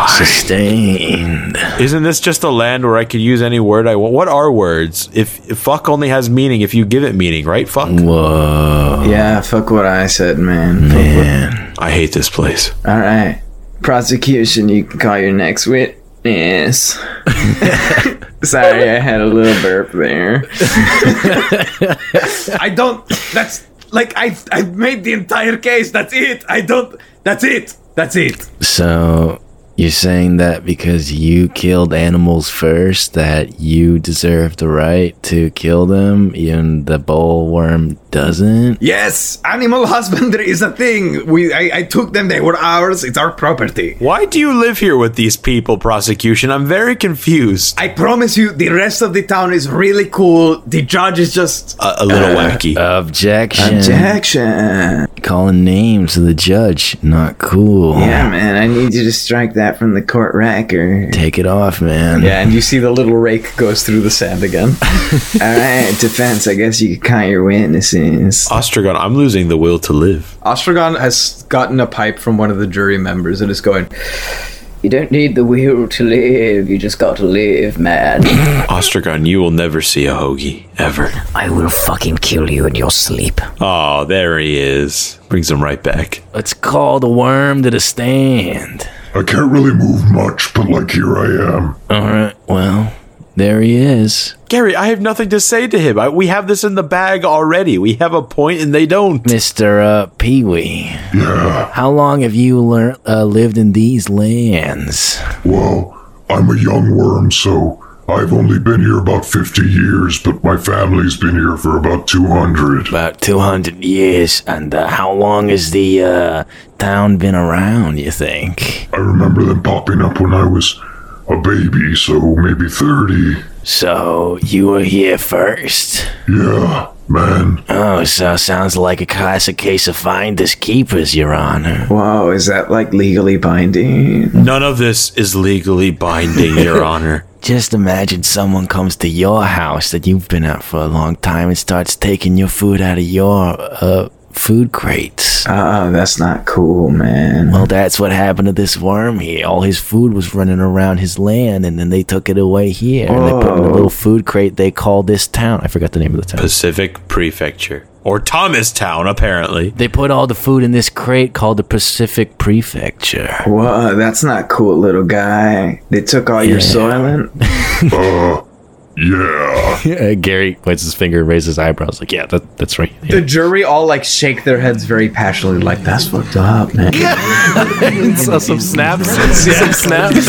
Sustained. Isn't this just a land where I could use any word I want? What are words? If, if fuck only has meaning if you give it meaning, right? Fuck. Whoa. yeah, fuck what I said, man. Man. I hate this place. All right. Prosecution, you can call your next witness. Sorry, I had a little burp there. I don't. That's like I I made the entire case. That's it. I don't. That's it. That's it. So you're saying that because you killed animals first, that you deserve the right to kill them, and the bollworm doesn't? Yes, animal husbandry is a thing. We I, I took them. They were ours. It's our property. Why do you live here with these people, prosecution? I'm very confused. I promise you, the rest of the town is really cool. The judge is just A, a little uh, wacky. Objection. Objection. Calling names to the judge, not cool. Yeah, man, I need you to strike that from the court record. Take it off, man. Yeah, and you see the little rake goes through the sand again. All right, defense, I guess you could count your witnesses. Ostrogon, I'm losing the will to live. Ostrogon has gotten a pipe from one of the jury members and is going, You don't need the will to live, you just got to live, man. Ostrogon, you will never see a hoagie, ever. I will fucking kill you in your sleep. Oh, there he is. Brings him right back. Let's call the worm to the stand. I can't really move much, but like here I am. Alright, well, there he is. Gary, I have nothing to say to him. I, we have this in the bag already. We have a point and they don't. Mr. Uh, Pee Wee. Yeah, How long have you lear- uh, lived in these lands? well, I'm a young worm, so I've only been here about 50 years, but my family's been here for about 200. About 200 years. And uh, how long has the uh, town been around, you think? I remember them popping up when I was a baby, so maybe 30. So, you were here first? Yeah, man. Oh, so sounds like a classic case of finders keepers, Your Honor. Whoa, is that like legally binding? None of this is legally binding, Your Honor. Just imagine someone comes to your house that you've been at for a long time and starts taking your food out of your uh, food crates. Uh oh, that's not cool, man. Well, that's what happened to this worm here. All his food was running around his land, and then they took it away here. And they put in a little food crate they call this town. I forgot the name of the town. Pacific Prefecture. Or Thomastown, apparently. They put all the food in this crate called the Pacific Prefecture. Whoa, that's not cool, little guy. They took all your soylent? Uh, Yeah. Gary points his finger and raises his eyebrows, like, yeah, that, that's right. The jury all like shake their heads very passionately, like that's fucked up, man. so some snaps. Some snaps.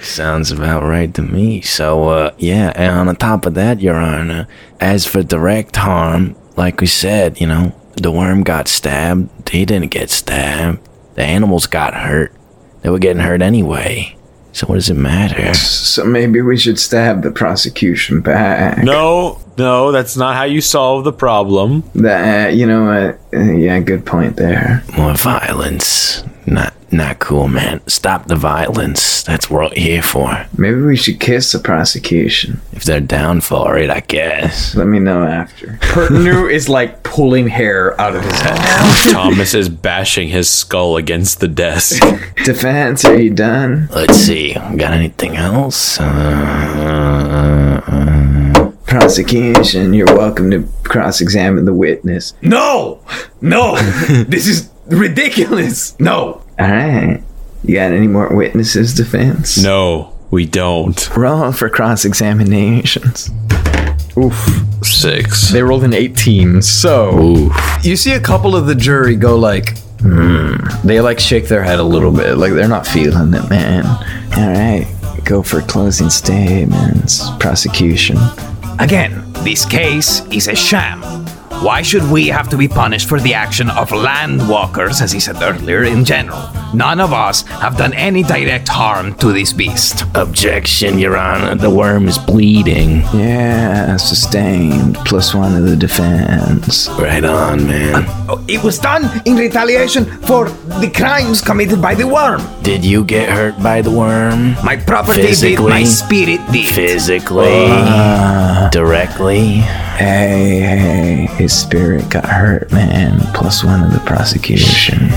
Sounds about right to me. So, uh, yeah, and on top of that, Your Honor, as for direct harm, like we said, you know, the worm got stabbed. He didn't get stabbed. The animals got hurt. They were getting hurt anyway. So, what does it matter? So maybe we should stab the prosecution back. No, no, that's not how you solve the problem. That you know what? Uh, yeah, good point there. More violence. Not, not cool, man. Stop the violence. That's what we're here for. Maybe we should kiss the prosecution. If they're down for it, I guess. Let me know after. Pertinu is like pulling hair out of his head. Thomas is bashing his skull against the desk. Defense, are you done? Let's see. Got anything else? Uh, uh, Prosecution, you're welcome to cross-examine the witness. No! No! this is ridiculous! No! All right. You got any more witnesses, defense? No, we don't. Roll for cross-examinations. Oof. Six. They rolled an 18. So you see a couple of the jury go like, hmm. They like shake their head a little bit, like they're not feeling it, man. All right. Go for closing statements. Prosecution. Again, this case is a sham. Why should we have to be punished for the action of landwalkers, as he said earlier, in general? None of us have done any direct harm to this beast. Objection, Your Honor. The worm is bleeding. Yeah, sustained. Plus one of the defense. Right on, man. Oh, It was done in retaliation for the crimes committed by the worm. Did you get hurt by the worm? My property did, my spirit did. Physically? Uh. directly? Hey, hey, his spirit got hurt, man. Plus one of the prosecution.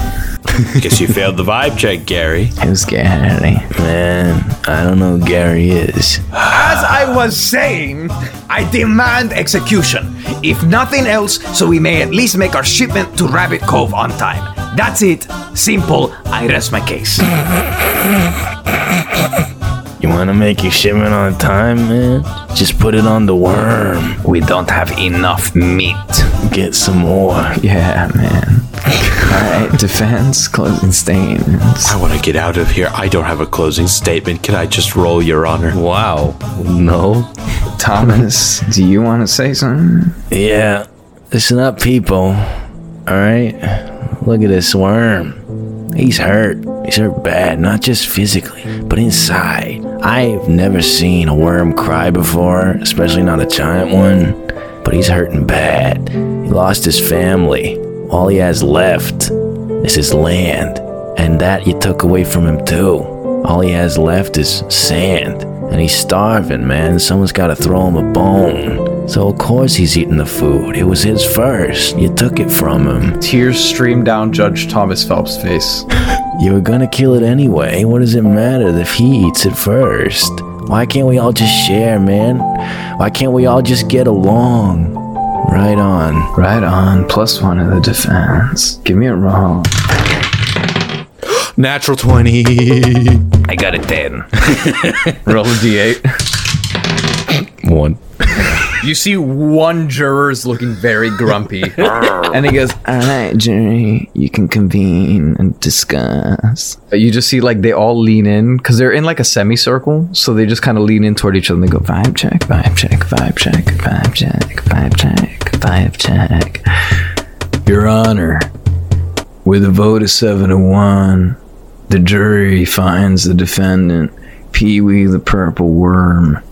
Guess you failed the vibe check, Gary. Who's Gary? Man, I don't know who Gary is. As I was saying, I demand execution. If nothing else, so we may at least make our shipment to Rabbit Cove on time. That's it. Simple. I rest my case. You want to make your shipment on time, man? Just put it on the worm. We don't have enough meat. Get some more. Yeah, man. All right, defense, closing statements. I want to get out of here. I don't have a closing statement. Can I just roll, Your Honor? Wow. No. Thomas, do you want to say something? Yeah. Listen up, people. All right? Look at this worm. He's hurt. He's hurt bad, not just physically, but inside. I've never seen a worm cry before, especially not a giant one. But he's hurting bad. He lost his family. All he has left is his land. And that you took away from him, too. All he has left is sand. And he's starving, man. Someone's got to throw him a bone. So, of course, he's eating the food. It was his first. You took it from him. Tears streamed down Judge Thomas Phelps' face. You were gonna kill it anyway. What does it matter if he eats it first? Why can't we all just share, man? Why can't we all just get along? Right on. Right on. Plus one of the defense. Give me a roll. Natural 20. I got a 10. Roll a d8. One. You see one juror's looking very grumpy. and he goes, All right, jury, you can convene and discuss. You just see like they all lean in because they're in like a semicircle. So they just kind of lean in toward each other and they go, Vibe check, vibe check, vibe check, vibe check, vibe check, vibe check. Your Honor, with a vote of seven to one, the jury finds the defendant, Pee Wee the Purple Worm,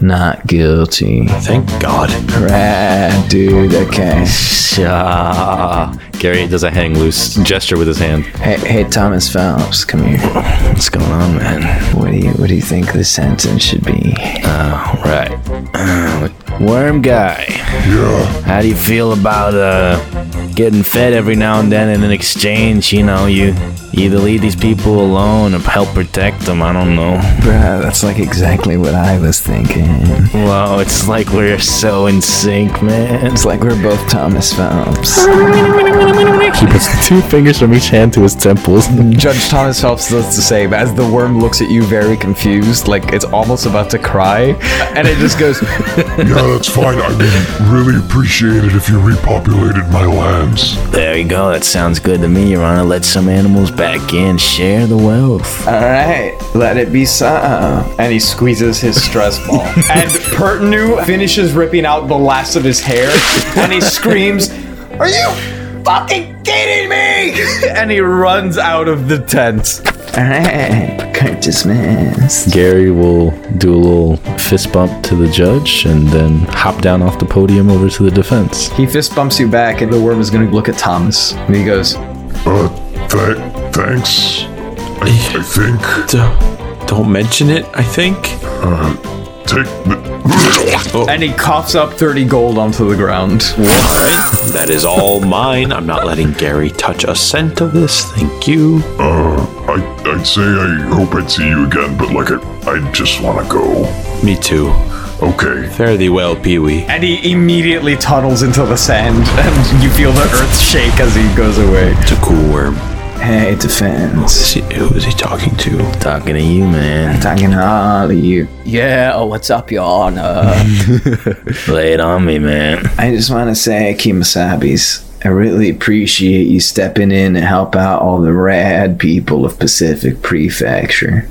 not guilty. Thank God. Rad, dude. Okay. Ah. Gary does a hang loose gesture with his hand. Hey, hey, Thomas Phelps, come here. What's going on, man? What do you What do you think the sentence should be? Oh, right. Uh, worm guy. Yeah. How do you feel about uh getting fed every now and then and in exchange, you know, you Either leave these people alone or help protect them. I don't know. Bruh, that's like exactly what I was thinking. Wow, it's like we're so in sync, man. It's like we're both Thomas Phelps. He puts two fingers from each hand to his temples. Judge Thomas Phelps does the same as the worm looks at you very confused, like it's almost about to cry, and it just goes, Yeah, that's fine. I would really appreciate it if you repopulated my lands. There you go. That sounds good to me, Your Honor. Let some animals back in. Share the wealth. Alright, let it be so. And he squeezes his stress ball. and Pertinu finishes ripping out the last of his hair, and he screams, Are you fucking kidding me? and he runs out of the tent. Alright, court dismissed. Gary will do a little fist bump to the judge and then hop down off the podium over to the defense. He fist bumps you back, and the worm is gonna look at Thomas. And he goes, Uh, th- thanks. I, I think. Don't, don't mention it, I think. Uh, take the. and he coughs up 30 gold onto the ground. Alright, that is all mine. I'm not letting Gary touch a cent of this. Thank you. Uh, I, I'd say I hope I'd see you again, but like, I, I just want to go. Me too. Okay. Fare thee well, Pee Wee. And he immediately tunnels into the sand, and you feel the earth shake as he goes away. It's a cool worm. Hey, defense. Who is he, who is he talking to? Talking to you, man. Talking to all of you. Yeah, oh, what's up, Your uh, Honor? Lay it on me, man. I just want to say, Kimasabis, I really appreciate you stepping in and help out all the rad people of Pacific Prefecture.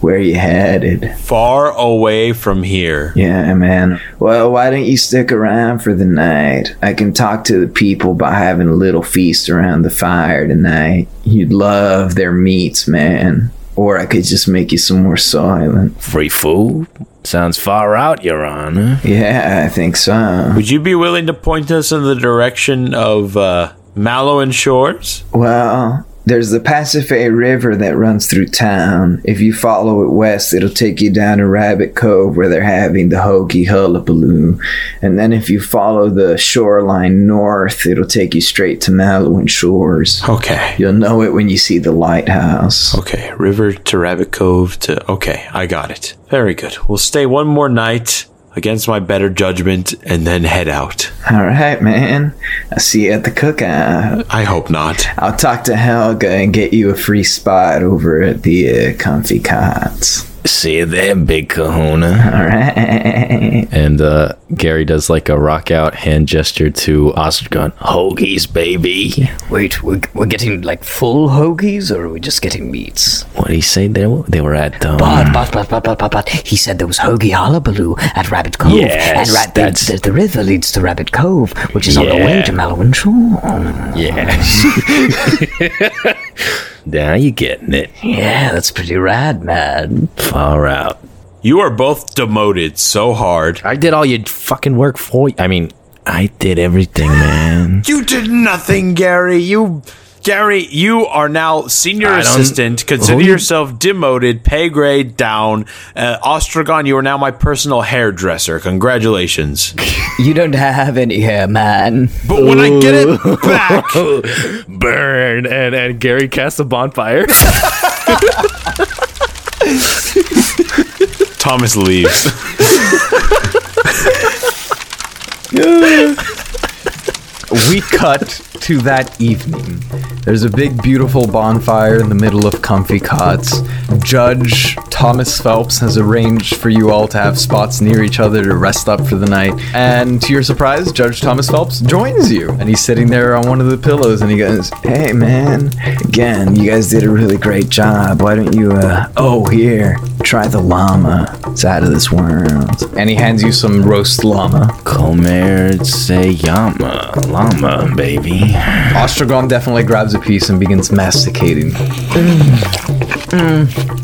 Where you headed? Far away from here. Yeah, man. Well, why don't you stick around for the night? I can talk to the people by having a little feast around the fire tonight. You'd love their meats, man. Or I could just make you some more Soylent. Free food? Sounds far out, Your Honor. Yeah, I think so. Would you be willing to point us in the direction of uh, Mallow Shores? Well, there's the Pasiphae River that runs through town. If you follow it west, it'll take you down to Rabbit Cove where they're having the hoagie Hullabaloo. And then if you follow the shoreline north, it'll take you straight to Malouin Shores. Okay. You'll know it when you see the lighthouse. Okay, river to Rabbit Cove to. Okay, I got it. Very good. We'll stay one more night against my better judgment and then head out. All right, man. I'll see you at the cookout. I hope not. I'll talk to Helga and get you a free spot over at the uh, Comfy Cots. See you there, big kahuna. All right. And uh, Gary does like a rock out hand gesture to Ostrogon. Hoagies, baby. Wait, we're, we're getting like full hoagies, or are we just getting meats? What did he say there? They were at um, But, but, but, but, but, but, but, he said there was hoagie hullabaloo at Rabbit Cove. Yes, and ra- that's- the, the river leads to Rabbit Cove, which is on the way to Malowin Shore. Yeah. now you're getting it. Yeah, that's pretty rad, man. Far out. You are both demoted so hard. I did all your fucking work for you. I mean, I did everything, man. You did nothing, Gary. You. Gary, you are now senior assistant. Consider Who you- yourself demoted, pay grade down. Uh, Ostrogon, you are now my personal hairdresser. Congratulations. You don't have any hair, man. But when I get it back, Burn. And, and Gary casts a bonfire. Thomas leaves. we cut to that evening. There's a big, beautiful bonfire in the middle of comfy cots. Judge Thomas Phelps has arranged for you all to have spots near each other to rest up for the night. And to your surprise, Judge Thomas Phelps joins you. And he's sitting there on one of the pillows and he goes, Hey, man. Again, you guys did a really great job. Why don't you, uh, oh, here, try the llama. It's out of this world. And he hands you some roast llama. Comer se llama. Llama, baby. Ostrogon definitely grabs a piece and begins masticating. 嗯。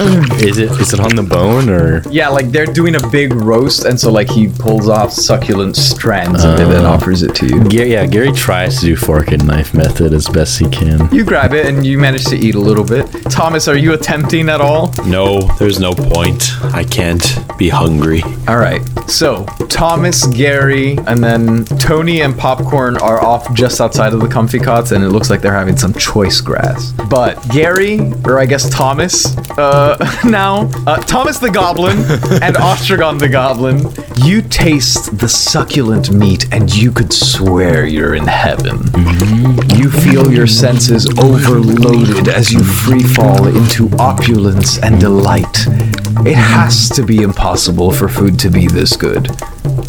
Is it is it on the bone or? Yeah, like they're doing a big roast, and so like he pulls off succulent strands of it and Uh. offers it to you. Yeah, yeah. Gary tries to do fork and knife method as best he can. You grab it and you manage to eat a little bit. Thomas, are you attempting at all? No, there's no point. I can't be hungry. All right. So Thomas, Gary, and then Tony and Popcorn are off just outside of the comfy cots, and it looks like they're having some choice grass. But Gary, or I guess Thomas, uh, Uh, now uh, Thomas the Goblin and Ostrogon the Goblin, you taste the succulent meat, and you could swear you're in heaven. Mm-hmm. You feel your senses overloaded as you free fall into opulence and delight. It has to be impossible for food to be this good.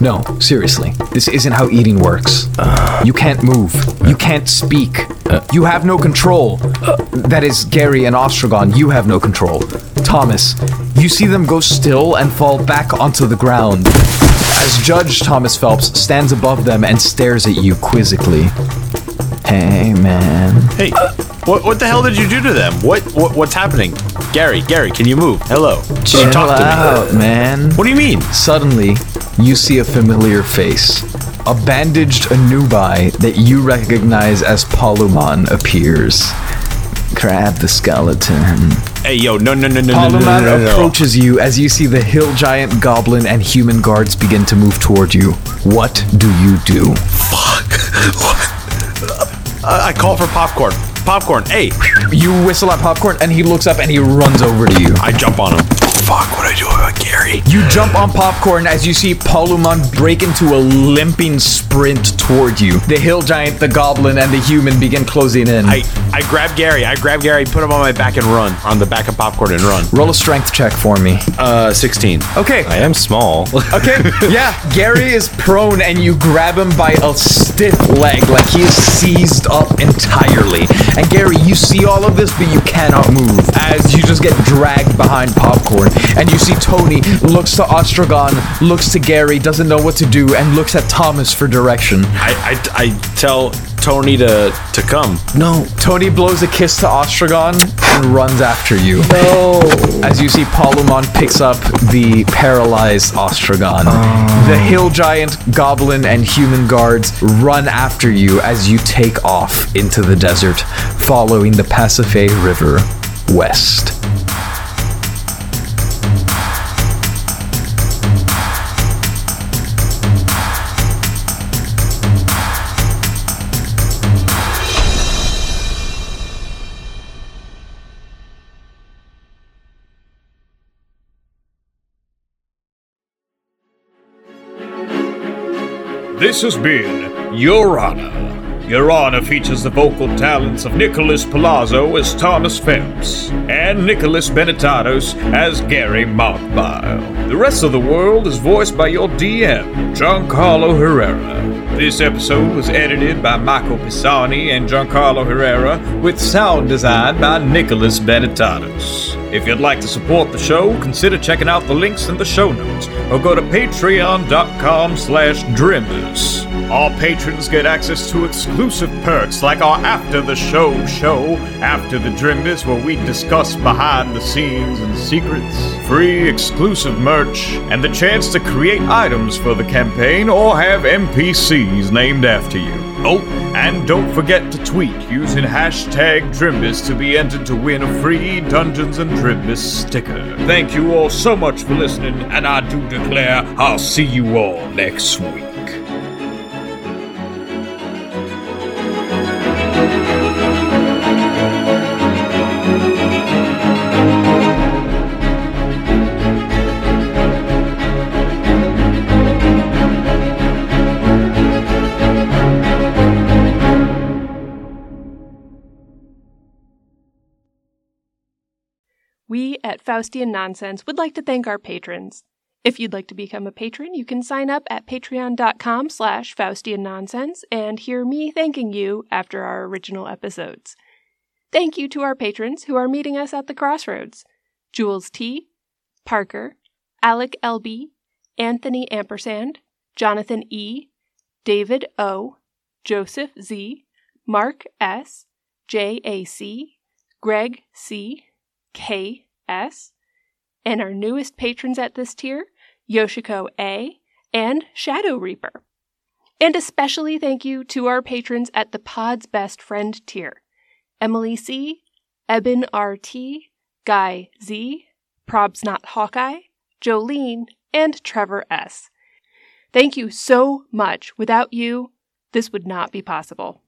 No, seriously, this isn't how eating works. Uh. You can't move. You can't speak. Uh. You have no control. That is, Gary and Ostrogon, you have no control. Thomas, you see them go still and fall back onto the ground. As Judge Thomas Phelps stands above them and stares at you quizzically. Hey, man. Hey, what what the hell did you do to them? What, what what's happening? Gary, Gary, can you move? Hello. Can Chill you talk to me? out, man. What do you mean? Suddenly, you see a familiar face. A bandaged Anubai that you recognize as Palumon appears. Grab the skeleton. Hey, yo, no, no, no, no, no, no, no, no, no. approaches you as you see the hill giant, goblin, and human guards begin to move toward you. What do you do? Uh, I call for popcorn. Popcorn. Hey, You whistle at Popcorn, and he looks up and he runs over to you. I jump on him. Fuck, what I do about Gary? You jump on Popcorn as you see Palumon break into a limping sprint toward you. The hill giant, the goblin, and the human begin closing in. I I grab Gary. I grab Gary, put him on my back and run. On the back of popcorn and run. Roll a strength check for me. Uh, 16. Okay. I am small. Okay, yeah, Gary is prone and you grab him by a stiff leg, like he is seized up entirely. And Gary, you see all of this, but you cannot move as you just get dragged behind popcorn. And you see Tony looks to Ostrogon, looks to Gary, doesn't know what to do, and looks at Thomas for direction. I, I, I tell Tony to to come. No. Tony blows a kiss to Ostrogon and runs after you. No. As you see, Palumon picks up the paralyzed Ostrogon. Oh. The hill giant, goblin, and human guards run after you as you take off into the desert, following the Pasiphae River west. This has been Your Honor. Your Honor features the vocal talents of Nicholas Palazzo as Thomas Phelps and Nicholas Benetatos as Gary Montbile. The rest of the world is voiced by your DM, Giancarlo Herrera. This episode was edited by Michael Pisani and Giancarlo Herrera with sound design by Nicholas Benetatos. If you'd like to support the show, consider checking out the links in the show notes or go to patreon.com slash drimbus. All patrons get access to exclusive perks like our After the Show show, After the Drimbus, where we discuss behind the scenes and secrets, free exclusive merch, and the chance to create items for the campaign or have NPCs named after you. Oh, and don't forget to tweet using hashtag Drimbus to be entered to win a free Dungeons and Drimbus sticker. Thank you all so much for listening, and I do declare I'll see you all next week. At Faustian Nonsense would like to thank our patrons. If you'd like to become a patron, you can sign up at patreon.com slash Faustian Nonsense and hear me thanking you after our original episodes. Thank you to our patrons who are meeting us at the crossroads. Jules T., Parker, Alec LB, Anthony Ampersand, Jonathan E., David O., Joseph Z., Mark S., J.A.C., Greg C., K.S., and our newest patrons at this tier, Yoshiko A and Shadow Reaper. And especially thank you to our patrons at the Pod's Best Friend tier Emily C., Eben RT, Guy Z, Probs Not Hawkeye, Jolene, and Trevor S. Thank you so much. Without you, this would not be possible.